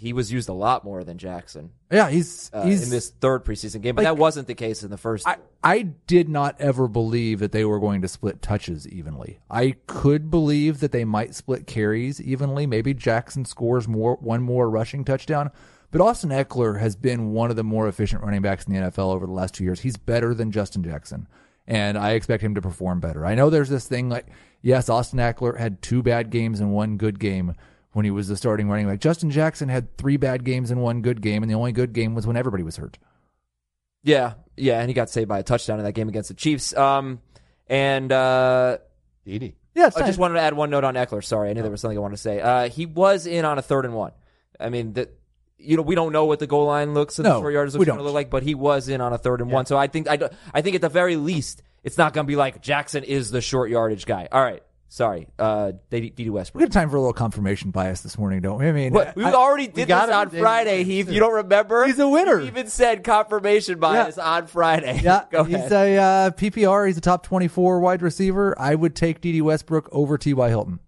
he was used a lot more than Jackson Yeah, he's uh, he's in this third preseason game, but Like- that wasn't the case in the first. I, I did not ever believe that they were going to split touches evenly. I could believe that they might split carries evenly. Maybe Jackson scores more one more rushing touchdown. But Austin Ekeler has been one of the more efficient running backs in the NFL over the last two years. He's better than Justin Jackson. And I expect him to perform better. I know there's this thing like, yes, Austin Ekeler had two bad games and one good game when he was the starting running back. Justin Jackson had three bad games and one good game, and the only good game was when everybody was hurt. yeah, yeah, and he got saved by a touchdown in that game against the Chiefs. Um, and uh, Edie. Yeah, I nice. just wanted to add one note on Ekeler. Sorry, I knew there was something I wanted to say. Uh, he was in on a third and one. I mean, that you know, we don't know what the goal line looks and No, the short yardage we looks going to look like, but he was in on a third and one. So I think I, I think at the very least, it's not going to be like Jackson is the short yardage guy. All right, sorry, uh, D. D. We Westbrook. got time for a little confirmation bias this morning, don't we? I mean, What, we I- already did this on Friday, Heath. You don't remember? He's a winner. You even said confirmation bias on Friday. yeah, Go he's ahead. a uh, PPR. He's a top twenty-four wide receiver. I would take Dede Westbrook over T.Y. Hilton.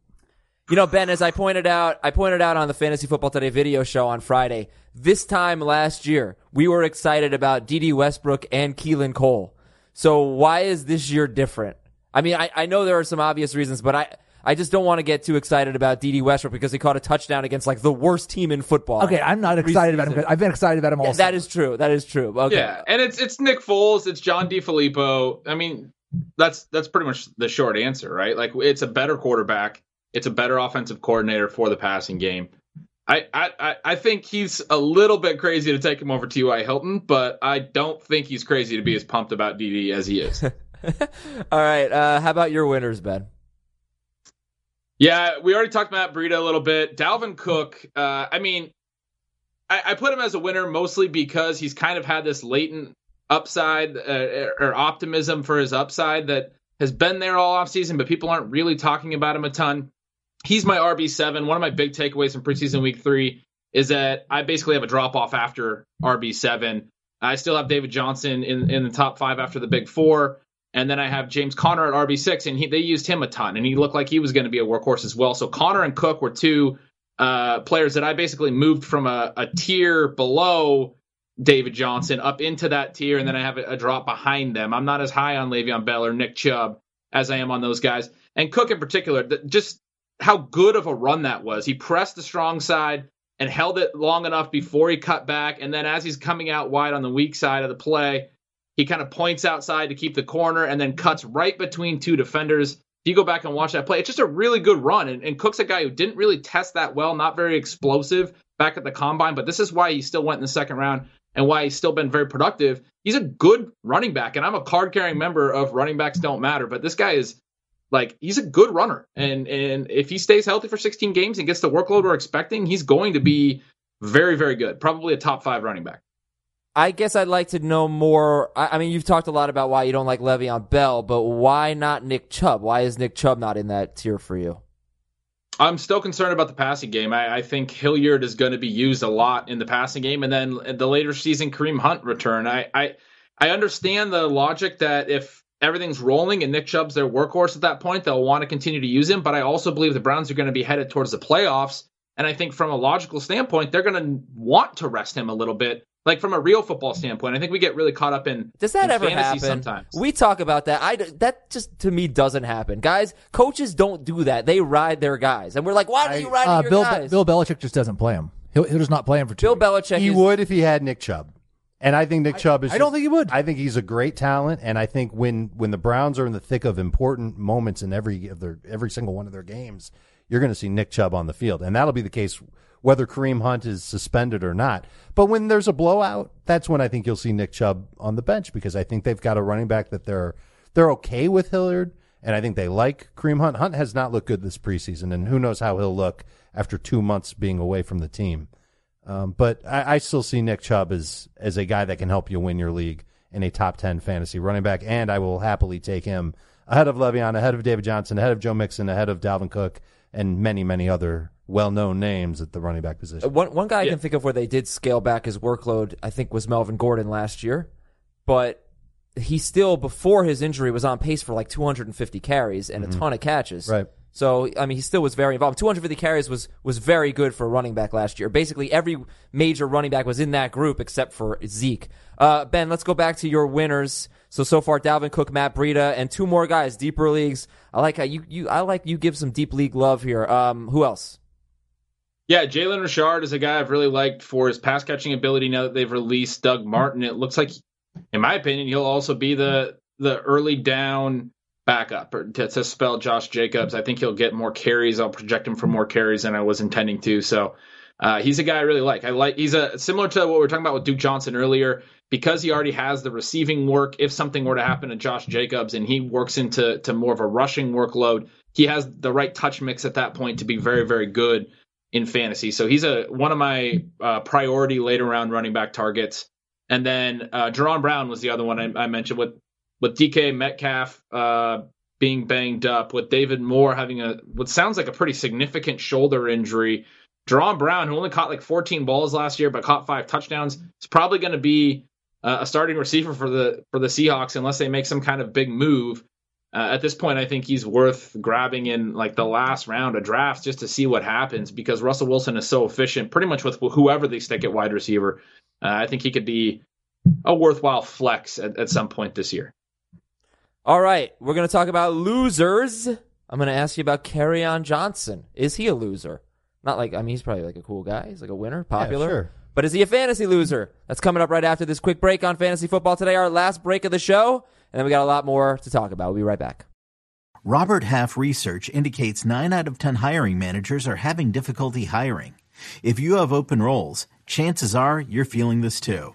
You know, Ben, as I pointed out, I pointed out on the Fantasy Football Today video show on Friday, this time last year, we were excited about Dede Westbrook and Keelan Cole. So why is this year different? I mean, I, I know there are some obvious reasons, but I, I just don't want to get too excited about Dede Westbrook because he caught a touchdown against like the worst team in football. Okay, I'm not excited about him. I've been excited about him all. Yeah, that is true. That is true. Okay. Yeah, and it's it's Nick Foles, it's John DeFilippo. I mean, that's that's pretty much the short answer, right? Like it's a better quarterback, it's a better offensive coordinator for the passing game. I I I- think he's a little bit crazy to take him over T.Y. Hilton, but I don't think he's crazy to be as pumped about Dede as he is. All right. Uh, how about your winners, Ben? Yeah, we already talked about Breida a little bit. Dalvin Cook, uh, I mean, I, I put him as a winner mostly because he's kind of had this latent upside uh, or optimism for his upside that has been there all offseason, but people aren't really talking about him a ton. He's my RB7. One of my big takeaways from preseason week three is that I basically have a drop off after RB7. I still have David Johnson in, in the top five after the big four. And then I have James Conner at RB6, and he, they used him a ton, and he looked like he was going to be a workhorse as well. So Conner and Cook were two uh, players that I basically moved from a, a tier below David Johnson up into that tier, and then I have a, a drop behind them. I'm not as high on Le'Veon Bell or Nick Chubb as I am on those guys. And Cook in particular, just how good of a run that was. He pressed the strong side and held it long enough before he cut back, and then as he's coming out wide on the weak side of the play, he kind of points outside to keep the corner and then cuts right between two defenders. If you go back and watch that play, it's just a really good run. And, and Cook's a guy who didn't really test that well, not very explosive back at the combine, but this is why he still went in the second round and why he's still been very productive. He's a good running back, and I'm a card carrying member of Running Backs Don't Matter, but this guy is like he's a good runner. And and if he stays healthy for 16 games and gets the workload we're expecting, he's going to be very, very good. Probably a top five running back. I guess I'd like to know more. I, I mean, you've talked a lot about why you don't like Le'Veon Bell, but why not Nick Chubb? Why is Nick Chubb not in that tier for you? I'm still concerned about the passing game. I, I think Hilliard is going to be used a lot in the passing game, and then the later season Kareem Hunt return. I, I I understand the logic that if everything's rolling and Nick Chubb's their workhorse at that point, they'll want to continue to use him. But I also believe the Browns are going to be headed towards the playoffs, and I think from a logical standpoint, they're going to want to rest him a little bit. Like from a real football standpoint, I think we get really caught up in Does that in ever fantasy happen? Sometimes We talk about that. I that just to me doesn't happen, guys. Coaches don't do that. They ride their guys, and we're like, why do you ride Uh, your Bill guys? Bill Belichick just doesn't play him. He'll he'll just not play him for two. Bill weeks. Belichick. He is, would if he had Nick Chubb. And I think Nick Chubb is. I don't think he would. I think he's a great talent, and I think when when the Browns are in the thick of important moments in every of their every single one of their games, you're going to see Nick Chubb on the field, and that'll be the case whether Kareem Hunt is suspended or not. But when there's a blowout, that's when I think you'll see Nick Chubb on the bench because I think they've got a running back that they're they're okay with Hilliard, and I think they like Kareem Hunt. Hunt has not looked good this preseason, and who knows how he'll look after two months being away from the team. Um, but I, I still see Nick Chubb as as a guy that can help you win your league in a top ten fantasy running back, and I will happily take him ahead of Le'Veon, ahead of David Johnson, ahead of Joe Mixon, ahead of Dalvin Cook, and many many other well known names at the running back position. one one guy I can think of where they did scale back his workload. I think was Melvin Gordon last year, but he still before his injury was on pace for like 250 carries and a ton of catches. Right. So I mean, he still was very involved. 250 carries was was very good for a running back last year. Basically, every major running back was in that group except for Zeke. Uh, ben, let's go back to your winners. So so far, Dalvin Cook, Matt Breida, and two more guys, deeper leagues. I like how you you I like you give some deep league love here. Um, who else? Yeah, Jalen Richard is a guy I've really liked for his pass catching ability. Now that they've released Doug Martin, it looks like, in my opinion, he'll also be the the early down backup or to, to spell Josh Jacobs. I think he'll get more carries. I'll project him for more carries than I was intending to. So uh, he's a guy I really like. I like he's a similar to what we were talking about with Duke Johnson earlier because he already has the receiving work. If something were to happen to Josh Jacobs and he works into to more of a rushing workload, he has the right touch mix at that point to be very very good in fantasy. So he's a one of my uh, priority later round running back targets. And then uh, Jaron Brown was the other one I, I mentioned with with DK Metcalf uh, being banged up, with David Moore having a what sounds like a pretty significant shoulder injury. Jaron Brown, who only caught like 14 balls last year but caught five touchdowns, is probably going to be uh, a starting receiver for the for the Seahawks unless they make some kind of big move. Uh, at this point, I think he's worth grabbing in like the last round of drafts just to see what happens because Russell Wilson is so efficient, pretty much with whoever they stick at wide receiver. Uh, I think he could be a worthwhile flex at, at some point this year. All right, we're going to talk about losers. I'm going to ask you about on Johnson. Is he a loser? Not like, I mean, he's probably like a cool guy. He's like a winner, popular. Yeah, sure. But is he a fantasy loser? That's coming up right after this quick break on fantasy football today, our last break of the show. And then we got a lot more to talk about. We'll be right back. Robert Half research indicates 9 out of 10 hiring managers are having difficulty hiring. If you have open roles, chances are you're feeling this too.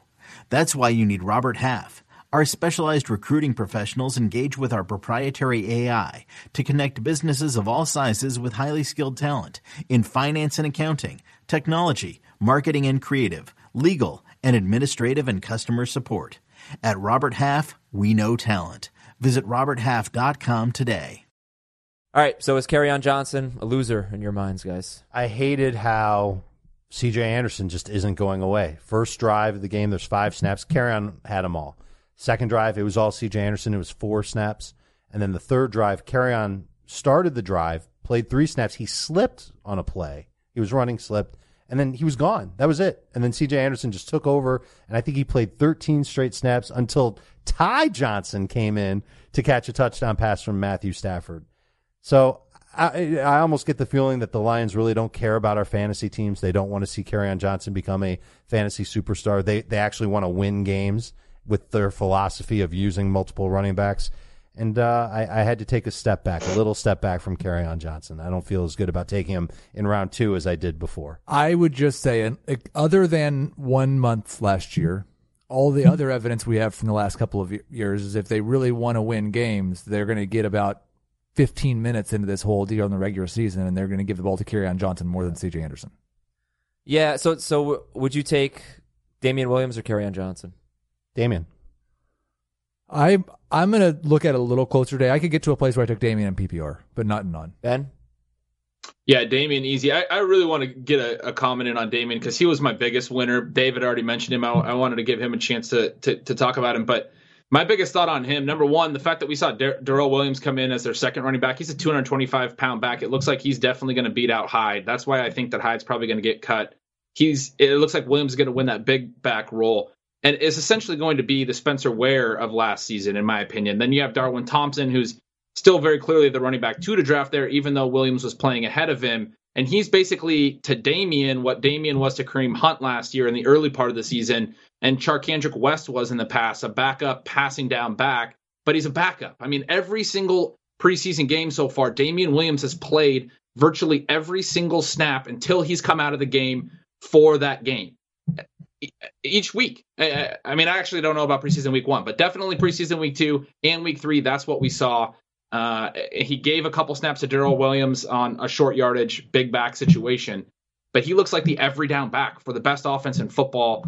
That's why you need Robert Half. Our specialized recruiting professionals engage with our proprietary AI to connect businesses of all sizes with highly skilled talent in finance and accounting, technology, marketing and creative, legal, and administrative and customer support. At Robert Half, we know talent. Visit RobertHalf.com today. All right, so is Kerryon Johnson a loser in your minds, guys? I hated how CJ Anderson just isn't going away. First drive of the game, there's five snaps. Kerryon had them all. Second drive, it was all CJ Anderson. It was four snaps. And then the third drive, Kerryon started the drive, played three snaps. He slipped on a play. He was running, slipped, and then he was gone. That was it. And then CJ Anderson just took over, and I think he played 13 straight snaps until Ty Johnson came in to catch a touchdown pass from Matthew Stafford. So I, I almost get the feeling that the Lions really don't care about our fantasy teams. They don't want to see Kerryon Johnson become a fantasy superstar. They they actually want to win games with their philosophy of using multiple running backs. And uh, I, I, had to take a step back, a little step back from Kerryon Johnson. I don't feel as good about taking him in round two as I did before. I would just say, other than one month last year, all the other evidence we have from the last couple of years is if they really want to win games, they're going to get about 15 minutes into this whole deal in the regular season, and they're going to give the ball to Kerryon Johnson more than C.J. Anderson. Yeah. So, so would you take Damien Williams or Kerryon Johnson? Damien. I I'm gonna look at it a little closer today. I could get to a place where I took Damien and PPR, but not in none. Ben. Yeah, Damien easy. I, I really want to get a, a comment in on Damien because he was my biggest winner. David already mentioned him. I, I wanted to give him a chance to, to, to talk about him. But my biggest thought on him, number one, the fact that we saw Dar- Darrel Williams come in as their second running back. He's a 225 pound back. It looks like he's definitely going to beat out Hyde. That's why I think that Hyde's probably going to get cut. He's. It looks like Williams is going to win that big back role and is essentially going to be the Spencer Ware of last season, in my opinion. Then you have Darwin Thompson, who's still very clearly the running back two to draft there, even though Williams was playing ahead of him. And he's basically to Damien what Damien was to Kareem Hunt last year in the early part of the season, and Charcandrick West was in the past, a backup passing down back, but he's a backup. I mean, every single preseason game so far, Damien Williams has played virtually every single snap until he's come out of the game for that game each week. I, mean, I actually don't know about preseason week one, but definitely preseason week two and week three. That's what we saw. Uh, he gave a couple snaps to Darrel Williams on a short yardage, big back situation, but he looks like the every down back for the best offense in football.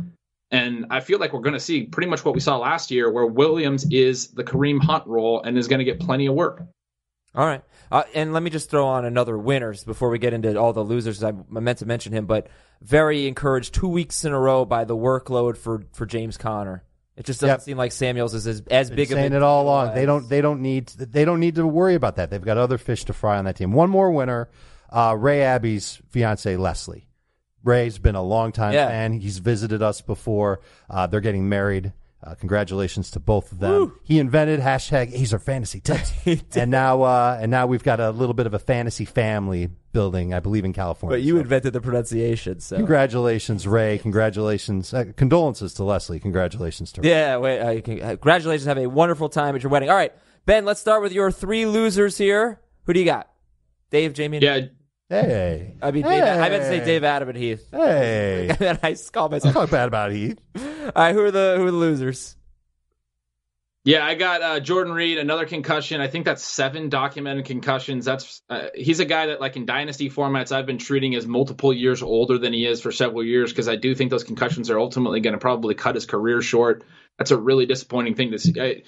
And I feel like we're going to see pretty much what we saw last year, where Williams is the Kareem Hunt role and is going to get plenty of work. All right. Uh, and let me just throw on another winners before we get into all the losers. I meant to mention him, but very encouraged two weeks in a row by the workload for, for James Conner It just doesn't Yep. seem like Samuels is as, as big of saying a it all along. They don't. They don't need. They don't need to worry about that. They've got other fish to fry on that team. One more winner, uh, Ray Abbey's fiance Leslie. Ray's been a long time Yeah. fan. He's visited us before. Uh, they're getting married. Uh, congratulations to both of them. He invented hashtag Aizer Fantasy Tips, and now uh, and now we've got a little bit of a fantasy family building. I believe in California. But you So invented the pronunciation, so Congratulations, Ray. Congratulations. Uh, condolences to Leslie. Congratulations to Ray. Yeah, wait, uh, you can- uh, congratulations. Have a wonderful time at your wedding. All right, Ben, let's start with your three losers here. Who do you got? Dave, Jamie, and Yeah, Hey. I mean, Dave, I meant to say Dave, Adam, and Heath. Hey. And then I called myself. Talk bad about Heath. All right, who are the who are the losers? Yeah, I got uh, Jordan Reed, another concussion. I think that's seven documented concussions. That's uh, he's a guy that, like in dynasty formats, I've been treating as multiple years older than he is for several years because I do think those concussions are ultimately going to probably cut his career short. That's a really disappointing thing to see. I,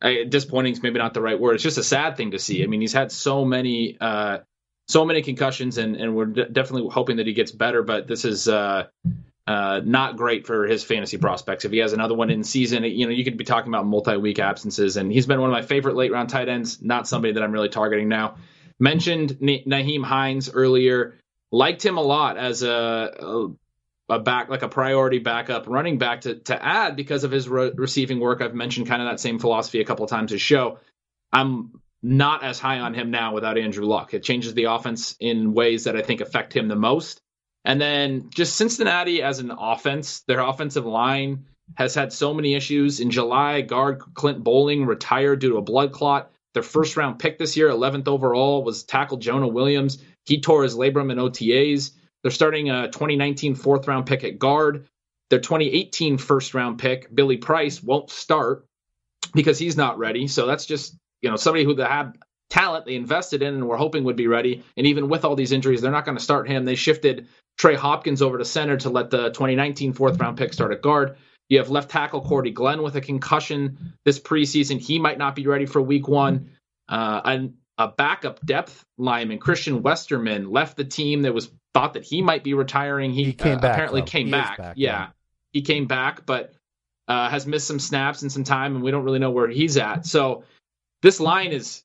I, disappointing is maybe not the right word. It's just a sad thing to see. I mean, he's had so many, uh, so many concussions, and and we're de- definitely hoping that he gets better. But this is. Uh, uh, not great for his fantasy prospects. If he has another one in season, you know, you could be talking about multi-week absences, and he's been one of my favorite late round tight ends. Not somebody that I'm really targeting now. Mentioned Na- Nyheim Hines earlier. Liked him a lot as a, a a back like a priority backup running back to to add because of his re- receiving work. I've mentioned kind of that same philosophy a couple times this show. I'm not as high on him now without Andrew Luck. It changes the offense in ways that I think affect him the most. And then just Cincinnati as an offense, their offensive line has had so many issues. In July, guard Clint Boling retired due to a blood clot. Their first round pick this year, 11th overall, was tackle Jonah Williams. He tore his labrum in OTAs. They're starting a 2019 fourth round pick at guard. Their 2018 first round pick, Billy Price, won't start because he's not ready. So that's just, you know, somebody who they had talent they invested in and were hoping would be ready. And even with all these injuries, they're not going to start him. They shifted Trey Hopkins over to center to let the 2019 fourth round pick start at guard. You have left tackle Cordy Glenn with a concussion this preseason. He might not be ready for week one. Uh, and a backup depth lineman, Christian Westerman, left the team. That was thought that he might be retiring. He, He came uh, back, apparently though. came He back. back, yeah. yeah. he came back, but uh, has missed some snaps and some time, and we don't really know where he's at. So this line is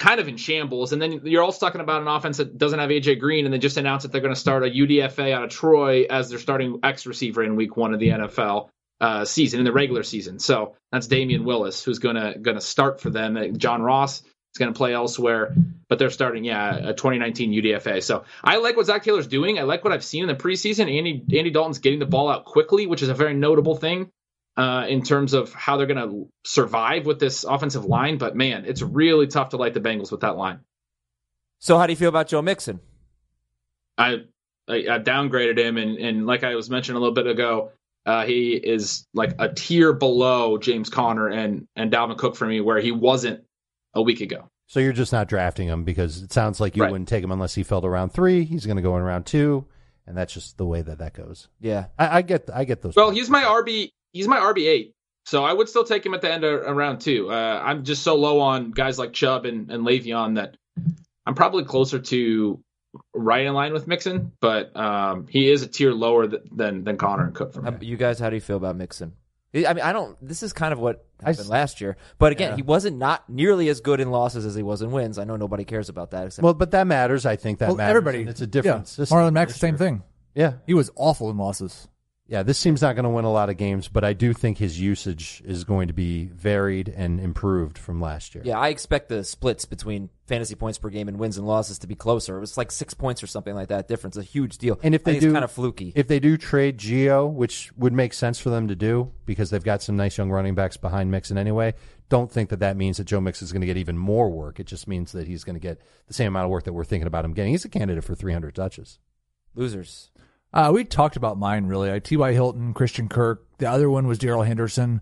kind of in shambles. And then you're also talking about an offense that doesn't have AJ Green, and they just announced that they're going to start a UDFA out of Troy as their starting X receiver in Week One of the NFL uh, season in the regular season. So that's Damion Willis, who's going to going to start for them. Uh, John Ross is going to play elsewhere, but they're starting yeah a 2019 UDFA. So I like what Zac Taylor's doing. I like what I've seen in the preseason. Andy Andy Dalton's getting the ball out quickly, which is a very notable thing uh, in terms of how they're going to survive with this offensive line. But man, it's really tough to like the Bengals with that line. So, how do you feel about Joe Mixon? I I, I downgraded him, and and like I was mentioning a little bit ago, uh, he is like a tier below James Conner and and Dalvin Cook for me, where he wasn't a week ago. So you're just not drafting him because it sounds like you Right. wouldn't take him unless he fell to round three. He's going to go in round two, and that's just the way that that goes. Yeah, I, I get, I get those. Well, points. he's my RB. He's my RB eight. So I would still take him at the end of, of round two. Uh, I'm just so low on guys like Chubb and, and Le'Veon that I'm probably closer to right in line with Mixon, but um, he is a tier lower th- than than Conner and Cook for me. How- you guys, how do you feel about Mixon? I mean, I don't. This is kind of what happened s- last year, but again, Yeah. he wasn't not nearly as good in losses as he was in wins. I know nobody cares about that. Except well, but that matters. I think that Well, matters. everybody. and It's a difference. yeah. system. Marlon Mack's the this same year. thing. Yeah, He was awful in losses. Yeah. This team's not going to win a lot of games, but I do think his usage is going to be varied and improved from last year. yeah, I expect the splits between fantasy points per game and wins and losses to be closer. It was like six points or something like that difference. A huge deal. And if they do, kind of fluky. If they do trade Gio, which would make sense for them to do because they've got some nice young running backs behind Mixon anyway, don't think that that means that Joe Mixon is going to get even more work. It just means that he's going to get the same amount of work that we're thinking about him getting. He's a candidate for 300 touches. Losers. Uh, we talked about mine really. I T.Y. Hilton, Christian Kirk. The other one was Darrell Henderson.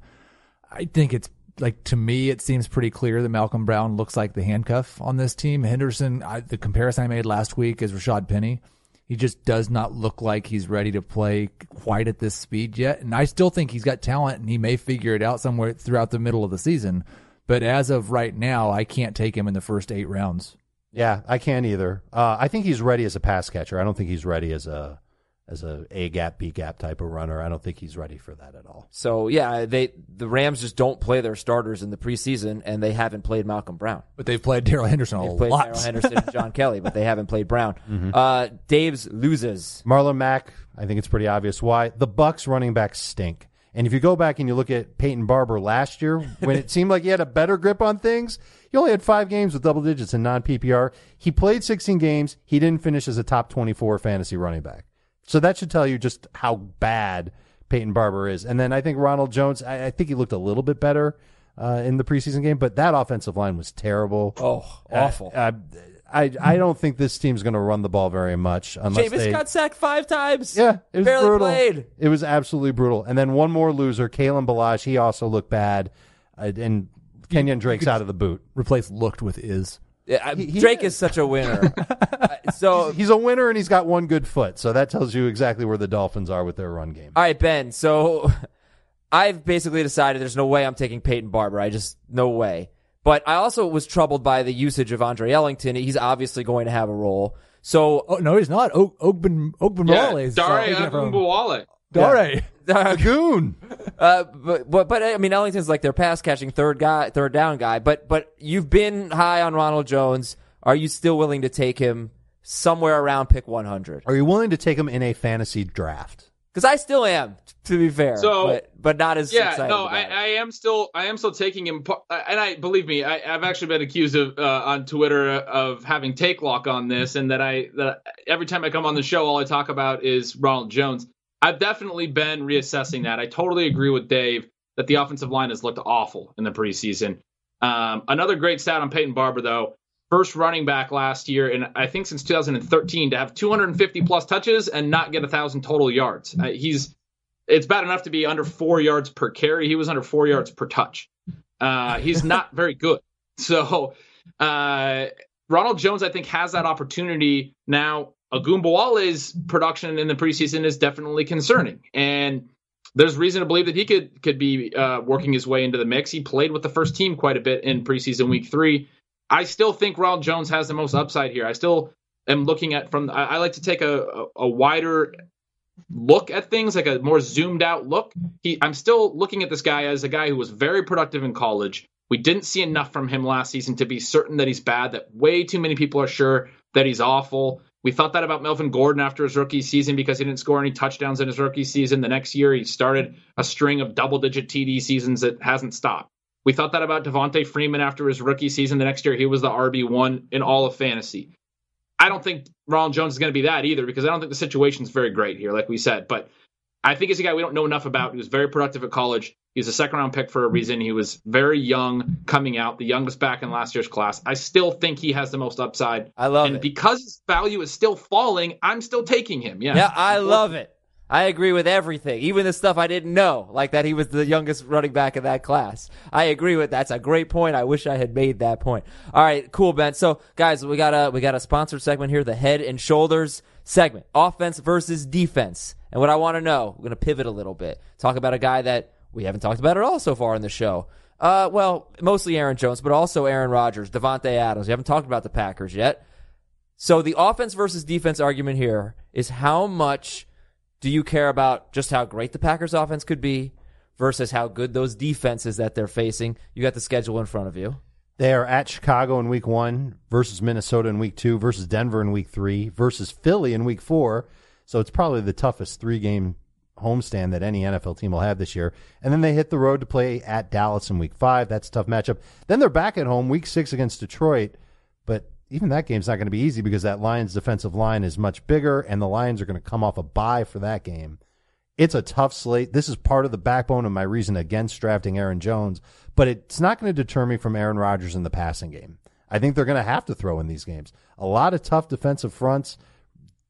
I think it's like to me, it seems pretty clear that Malcolm Brown looks like the handcuff on this team. Henderson, I, the comparison I made last week is Rashad Penny. He just does not look like he's ready to play quite at this speed yet. And I still think he's got talent and he may figure it out somewhere throughout the middle of the season. But as of right now, I can't take him in the first eight rounds. Yeah, I can't either. Uh, I think he's ready as a pass catcher. I don't think he's ready as a as a A gap B gap type of runner. I don't think he's ready for that at all. So yeah, they the Rams just don't play their starters in the preseason, and they haven't played Malcolm Brown. But they've played Darrell Henderson a They've played lot. Darrell Henderson and John Kelly, but they haven't played Brown. Mm-hmm. Uh, Dave's loses. Marlon Mack, I think it's pretty obvious why. The Bucs running backs stink. And if you go back and you look at Peyton Barber last year, when it seemed like he had a better grip on things, he only had five games with double digits in non PPR. He played 16 games. He didn't finish as a top 24 fantasy running back. So that should tell you just how bad Peyton Barber is. And then I think Ronald Jones, I, I think he looked a little bit better uh, in the preseason game, but that offensive line was terrible. Oh, awful. Uh, I, I don't think this team's going to run the ball very much unless Jameis they got sacked five times. yeah, it was barely brutal. played. It was absolutely brutal. And then one more loser, Kalen Ballage. He also looked bad, uh, and Kenyan Drake's out of the boot. Replace looked with is. Yeah, I- he Drake is. is such a winner. Uh, so He's a winner, and he's got one good foot. So that tells you exactly where the Dolphins are with their run game. All right, Ben. So I've basically decided there's no way I'm taking Peyton Barber. I just no way. But I also was troubled by the usage of Andre Ellington. He's obviously going to have a role. So Oh no, he's not. Og- Ogben Ogbenwale Yeah, is Dare taking it from- Ogunbowale. Goon. Uh, but, but but I mean Ellington's like their pass catching third guy, third down guy. But but you've been high on Ronald Jones. Are you still willing to take him somewhere around pick 100? Are you willing to take him in a fantasy draft? Because I still am, to be fair. So- but but not as Yeah, excited no, about I, it. I am still, I am still taking him, uh, and I believe me, I, I've actually been accused of uh, on Twitter of having take lock on this, and that I that every time I come on the show, all I talk about is Ronald Jones. I've definitely been reassessing that. I totally agree with Dave that the offensive line has looked awful in the preseason. Um, another great stat on Peyton Barber, though. First running back last year, and I think since 2013, to have 250 plus touches and not get a thousand total yards. Uh, he's it's bad enough to be under four yards per carry. He was under four yards per touch. Uh, he's not very good. So uh, Ronald Jones, I think, has that opportunity now. Ogunbowale's production in the preseason is definitely concerning, and there's reason to believe that he could could be uh, working his way into the mix. He played with the first team quite a bit in preseason week three. I still think Ronald Jones has the most upside here. I still am looking at from. I, I like to take a, a, a wider look at things, like a more zoomed out look. He, I'm still looking at this guy as a guy who was very productive in college. We didn't see enough from him last season to be certain that he's bad. That way too many people are sure that he's awful. We thought that about Melvin Gordon after his rookie season because he didn't score any touchdowns in his rookie season. The next year, he started a string of double digit TD seasons that hasn't stopped. We thought that about Devonta Freeman after his rookie season. The next year, he was the RB1 in all of fantasy. I don't think Ronald Jones is going to be that either because I don't think the situation's very great here, like we said. But I think he's a guy we don't know enough about. He was very productive at college. He was a second round pick for a reason. He was very young coming out, the youngest back in last year's class. I still think he has the most upside. I love it. and it. because his value is still falling, I'm still taking him. Yeah. Yeah, I love it. I agree with everything, even the stuff I didn't know, like that he was the youngest running back in that class. I agree with that. that's a great point. I wish I had made that point. All right, cool, Ben. So, guys, we got a we got a sponsored segment here, the Head and Shoulders segment, offense versus defense. And what I want to know, we're going to pivot a little bit, talk about a guy that we haven't talked about at all so far in the show. Uh, well, mostly Aaron Jones, but also Aaron Rodgers, Davante Adams. We haven't talked about the Packers yet. So the offense versus defense argument here is how much do you care about just how great the Packers offense could be versus how good those defenses that they're facing? You got the schedule in front of you. They are at Chicago in week one versus Minnesota in week two versus Denver in week three versus Philly in week four. So it's probably the toughest three game homestand that any NFL team will have this year. And then they hit the road to play at Dallas in week five. That's a tough matchup. Then they're back at home week six against Detroit. But even that game's not going to be easy because that Lions defensive line is much bigger and the Lions are going to come off a bye for that game. It's a tough slate. This is part of the backbone of my reason against drafting Aaron Jones, but it's not going to deter me from Aaron Rodgers in the passing game. I think they're going to have to throw in these games. A lot of tough defensive fronts.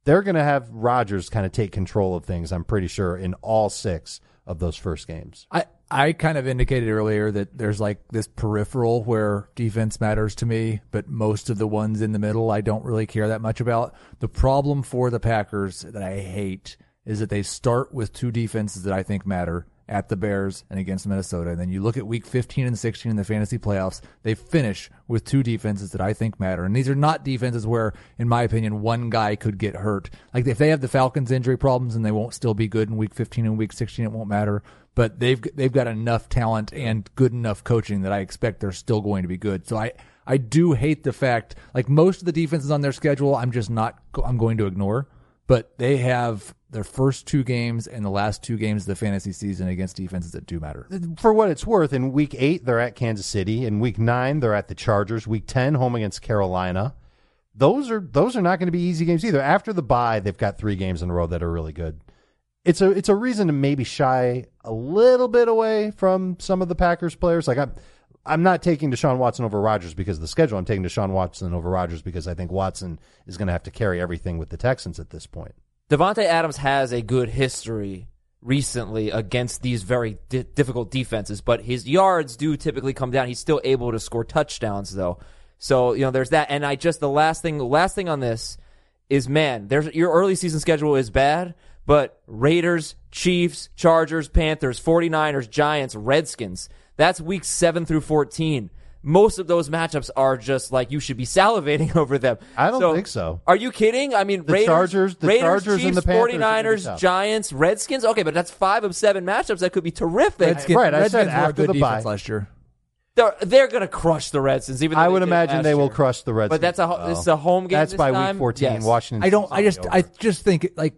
They're going to have Rodgers kind of take control of things, I'm pretty sure, in all six of those first games. I, I kind of indicated earlier that there's like this peripheral where defense matters to me, but most of the ones in the middle I don't really care that much about. The problem for the Packers that I hate is that they start with two defenses that I think matter at the Bears and against Minnesota. And then you look at week 15 and 16 in the fantasy playoffs, they finish with two defenses that I think matter. And these are not defenses where, in my opinion, one guy could get hurt. Like if they have the Falcons injury problems and they won't still be good in week 15 and week 16, it won't matter. But they've they've got enough talent and good enough coaching that I expect they're still going to be good. So I I do hate the fact like most of the defenses on their schedule I'm just not I'm going to ignore, but they have their first two games and the last two games of the fantasy season against defenses that do matter. For what it's worth, in week eight, they're at Kansas City. In week nine, they're at the Chargers. Week 10, home against Carolina. Those are those are not going to be easy games either. After the bye, they've got three games in a row that are really good. It's a it's a reason to maybe shy a little bit away from some of the Packers players. Like I'm I'm not taking Deshaun Watson over Rodgers because of the schedule. I'm taking Deshaun Watson over Rodgers because I think Watson is going to have to carry everything with the Texans at this point. Davante Adams has a good history recently against these very di- difficult defenses, but his yards do typically come down. He's still able to score touchdowns though. So, you know, there's that. And I just, the last thing, last thing on this is, man, there's, your early season schedule is bad, but Raiders, Chiefs, Chargers, Panthers, 49ers, Giants, Redskins, that's weeks 7 through 14 most of those matchups are just like you should be salivating over them. I don't think so. Are you kidding? I mean, The Raiders, Chargers- the Raiders, Chargers and the Panthers are 49ers. Giants, Redskins. Okay, but that's five of seven matchups that could be terrific. Redskins, Right, I said Redskins were a after good the defense bye. last year. They're they're going to crush the Redskins. Even I would did imagine last they will year. crush the Redskins. But that's a well. this is a home game That's this by time? week 14. Yes. Washington. I don't. I just. over. I just think like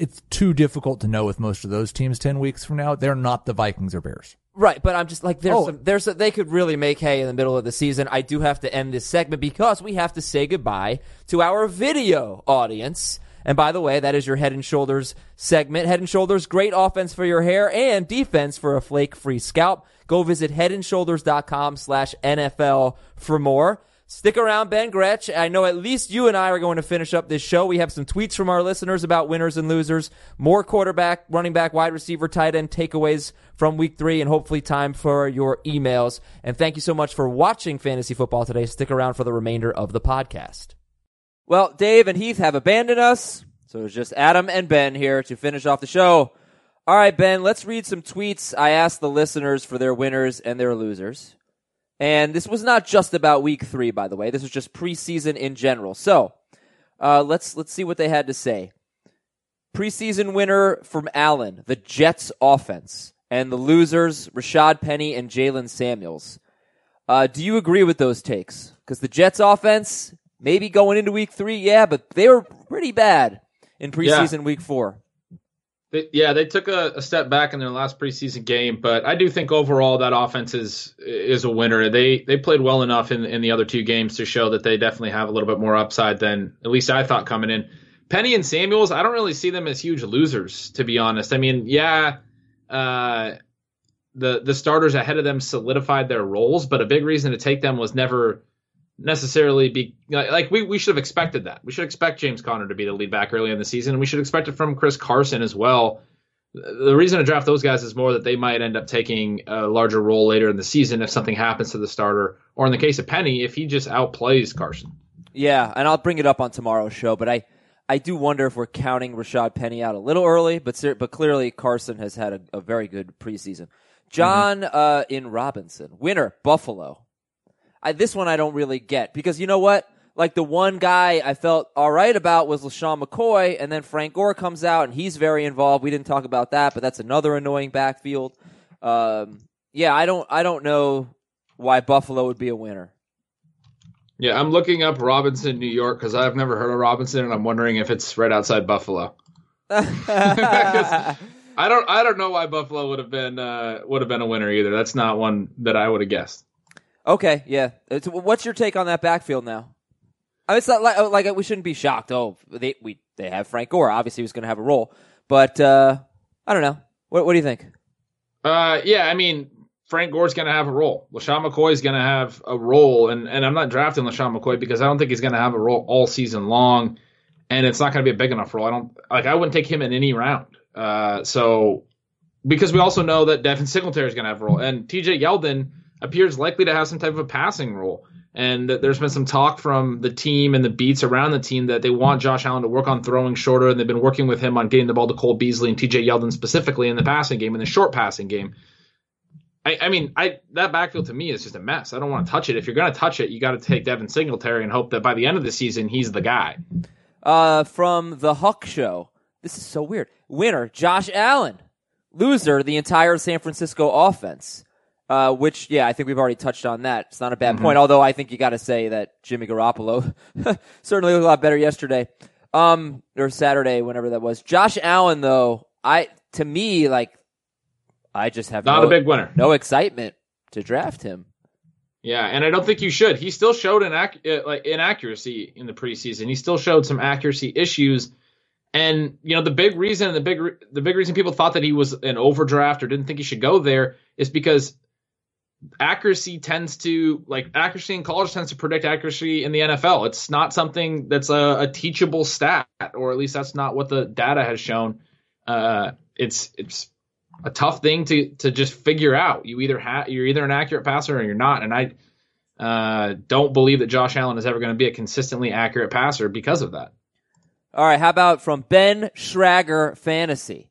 it's too difficult to know with most of those teams. Ten weeks from now, they're not the Vikings or Bears. Right, but I'm just like there's Oh. some, there's a, they could really make hay in the middle of the season. I do have to end this segment because we have to say goodbye to our video audience. And by the way, that is your Head and Shoulders segment. Head and Shoulders, great offense for your hair and defense for a flake-free scalp. Go visit headandshoulders.com slash NFL for more. Stick around, Ben Gretch. I know at least you and I are going to finish up this show. We have some tweets from our listeners about winners and losers, more quarterback, running back, wide receiver, tight end takeaways from week three, and hopefully time for your emails. And thank you so much for watching Fantasy Football today. Stick around for the remainder of the podcast. Well, Dave and Heath have abandoned us, so it's just Adam and Ben here to finish off the show. All right, Ben, let's read some tweets. I asked the listeners for their winners and their losers. And this was not just about week three, by the way. This was just preseason in general. So uh, let's let's see what they had to say. Preseason winner from Allen, the Jets offense, and the losers Rashad Penny and Jaylen Samuels. Uh, do you agree with those takes? Because the Jets offense, maybe going into week three, yeah, but they were pretty bad in preseason week four. They, yeah, they took a, a step back in their last preseason game, but I do think overall that offense is is a winner. They they played well enough in in the other two games to show that they definitely have a little bit more upside than at least I thought coming in. Penny and Samuels, I don't really see them as huge losers, to be honest. I mean, yeah, uh, the the starters ahead of them solidified their roles, but a big reason to take them was never necessarily be like, we, we should have expected that. We should expect James Conner to be the lead back early in the season, and we should expect it from Chris Carson as well. The reason to draft those guys is more that they might end up taking a larger role later in the season if something happens to the starter, or in the case of Penny, if he just outplays Carson. Yeah, and I'll bring it up on tomorrow's show, but I, I do wonder if we're counting Rashad Penny out a little early, but but clearly Carson has had a, a very good preseason. John uh, in Robinson, winner Buffalo. I, this one I don't really get because you know what? Like the one guy I felt all right about was LeSean McCoy, and then Frank Gore comes out and he's very involved. We didn't talk about that, but that's another annoying backfield. Um, yeah, I don't I don't know why Buffalo would be a winner. Yeah, I'm looking up Robinson, New York, because I've never heard of Robinson, and I'm wondering if it's right outside Buffalo. I don't I don't know why Buffalo would have been uh, would have been a winner either. That's not one that I would have guessed. Okay, yeah. It's, what's your take on that backfield now? I mean, it's not like like we shouldn't be shocked. Oh, they we they have Frank Gore. Obviously, he's going to have a role, but uh, I don't know. What what do you think? Uh, yeah, I mean Frank Gore's going to have a role. LeSean McCoy's going to have a role, and and I'm not drafting LeSean McCoy because I don't think he's going to have a role all season long, and it's not going to be a big enough role. I don't like. I wouldn't take him in any round. Uh, so because we also know that Devin Singletary is going to have a role, and T.J. Yeldon appears likely to have some type of a passing role. And there's been some talk from the team and the beats around the team that they want Josh Allen to work on throwing shorter, and they've been working with him on getting the ball to Cole Beasley and TJ Yeldon specifically in the passing game, in the short passing game. I, I mean, I that backfield to me is just a mess. I don't want to touch it. If you're going to touch it, you got to take Devin Singletary and hope that by the end of the season he's the guy. Uh, from the Huck Show. This is so weird. Winner, Josh Allen. Loser, the entire San Francisco offense. Uh, which, yeah, I think we've already touched on that. It's not a bad point, although I think you got to say that Jimmy Garoppolo certainly looked a lot better yesterday. Um, or Saturday, whenever that was. Josh Allen, though, I, to me, like, I just have Not no, a big winner. no excitement to draft him. Yeah, and I don't think you should. He still showed an ac- uh, like inaccuracy in the preseason. He still showed some accuracy issues, and you know the big reason, the big re- the big reason people thought that he was an overdraft or didn't think he should go there is because accuracy tends to like accuracy in college tends to predict accuracy in the NFL. It's not something that's a, a teachable stat, or at least that's not what the data has shown. Uh, it's it's a tough thing to to just figure out. You either have you're either an accurate passer or you're not, and I uh, don't believe that Josh Allen is ever going to be a consistently accurate passer because of that. All right, how about from Ben Schrager Fantasy?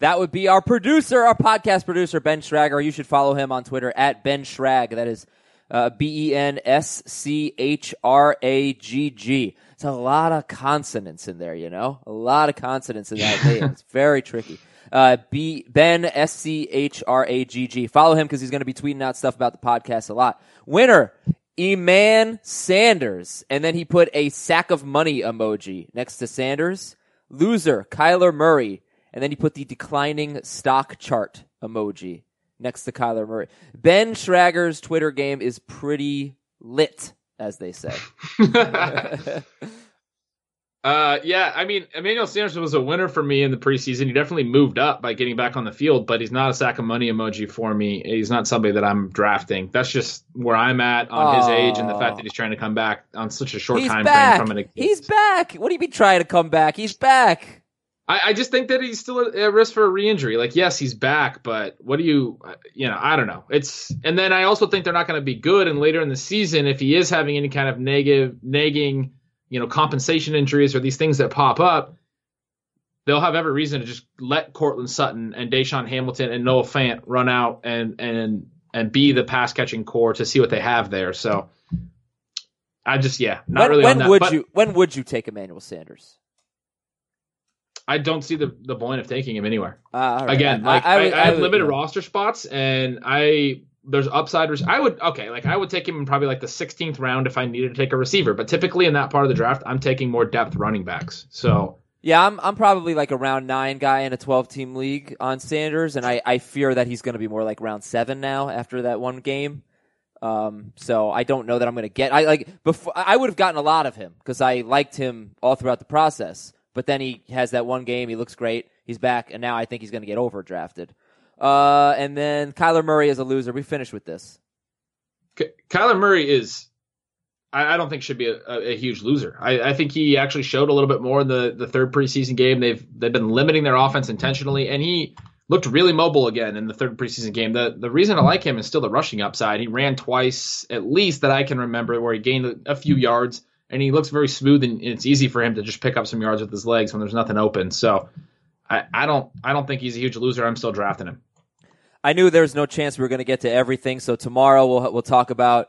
That would be our producer, our podcast producer, Ben Schrager. You should follow him on Twitter at Ben Schrag. That is uh, B E N S C H R A G G. It's a lot of consonants in there, you know? A lot of consonants in that name. It's very tricky. Uh, B Ben S C H R A G G. Follow him because he's going to be tweeting out stuff about the podcast a lot. Winner Eman Sanders, and then he put a sack of money emoji next to Sanders. Loser Kyler Murray, and then he put the declining stock chart emoji next to Kyler Murray. Ben Schrager's Twitter game is pretty lit, as they say. Uh, yeah, I mean, Emmanuel Sanders was a winner for me in the preseason. He definitely moved up by getting back on the field, but he's not a sack of money emoji for me. He's not somebody that I'm drafting. That's just where I'm at on his age and the fact that he's trying to come back on such a short He's time back. frame from an He's back. What do you mean trying to come back? He's back. I, I just think that he's still at risk for a re-injury. Like, yes, he's back, but what do you, you know, I don't know. It's, and then I also think they're not going to be good. And later in the season, if he is having any kind of negative, nagging, you know, compensation injuries or these things that pop up, they'll have every reason to just let Courtland Sutton and DaeSean Hamilton and Noah Fant run out and and and be the pass catching corps to see what they have there. So, I just, yeah, not when really when on that. would but you when would you take Emmanuel Sanders? I don't see the the point of taking him anywhere. Uh, right. again, I- like I I, I, I have would- limited yeah. roster spots, and I there's upside. rec- I would okay, like I would take him in probably like the 16th round if I needed to take a receiver. But typically in that part of the draft, I'm taking more depth running backs. So Yeah, I'm I'm probably like a round nine guy in a 12 team league on Sanders, and I, I fear that he's going to be more like round seven now after that one game. Um, so I don't know that I'm going to get. I like before. I would have gotten a lot of him because I liked him all throughout the process. But then he has that one game. He looks great. He's back, and now I think he's going to get overdrafted. Uh, and then Kyler Murray is a loser. We finished with this. Ky- Kyler Murray is. I, I don't think should be a, a, huge loser. I, I think he actually showed a little bit more in the, the third preseason game. They've they've been limiting their offense intentionally, and he looked really mobile again in the third preseason game. The the reason I like him is still the rushing upside. He ran twice at least that I can remember where he gained a few yards, and he looks very smooth, and it's easy for him to just pick up some yards with his legs when there's nothing open. So. I, I don't I don't think he's a huge loser. I'm still drafting him. I knew there was no chance we were going to get to everything. So tomorrow we'll we'll talk about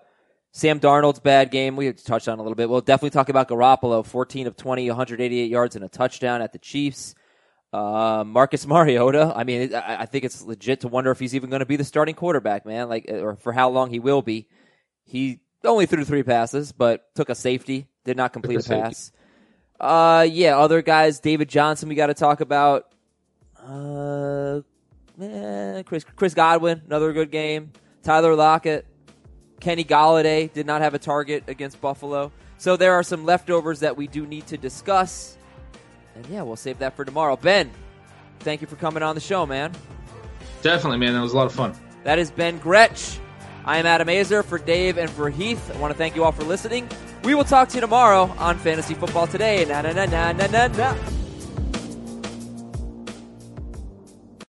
Sam Darnold's bad game. We touched on a little bit. We'll definitely talk about Garoppolo, 14 of 20, 188 yards and a touchdown at the Chiefs. Uh, Marcus Mariota. I mean, I, I think it's legit to wonder if he's even going to be the starting quarterback, man. Like, or for how long he will be. He only threw three passes, but took a safety. Did not complete a, a safety. pass. Uh, yeah, other guys. David Johnson. We got to talk about. Uh, eh, Chris Chris Godwin, another good game. Tyler Lockett, Kenny Golladay did not have a target against Buffalo. So there are some leftovers that we do need to discuss. And yeah, we'll save that for tomorrow. Ben, thank you for coming on the show, man. Definitely, man. That was a lot of fun. That is Ben Gretch. I am Adam Aizer for Dave and for Heath. I want to thank you all for listening. We will talk to you tomorrow on Fantasy Football Today. Na na na na na na.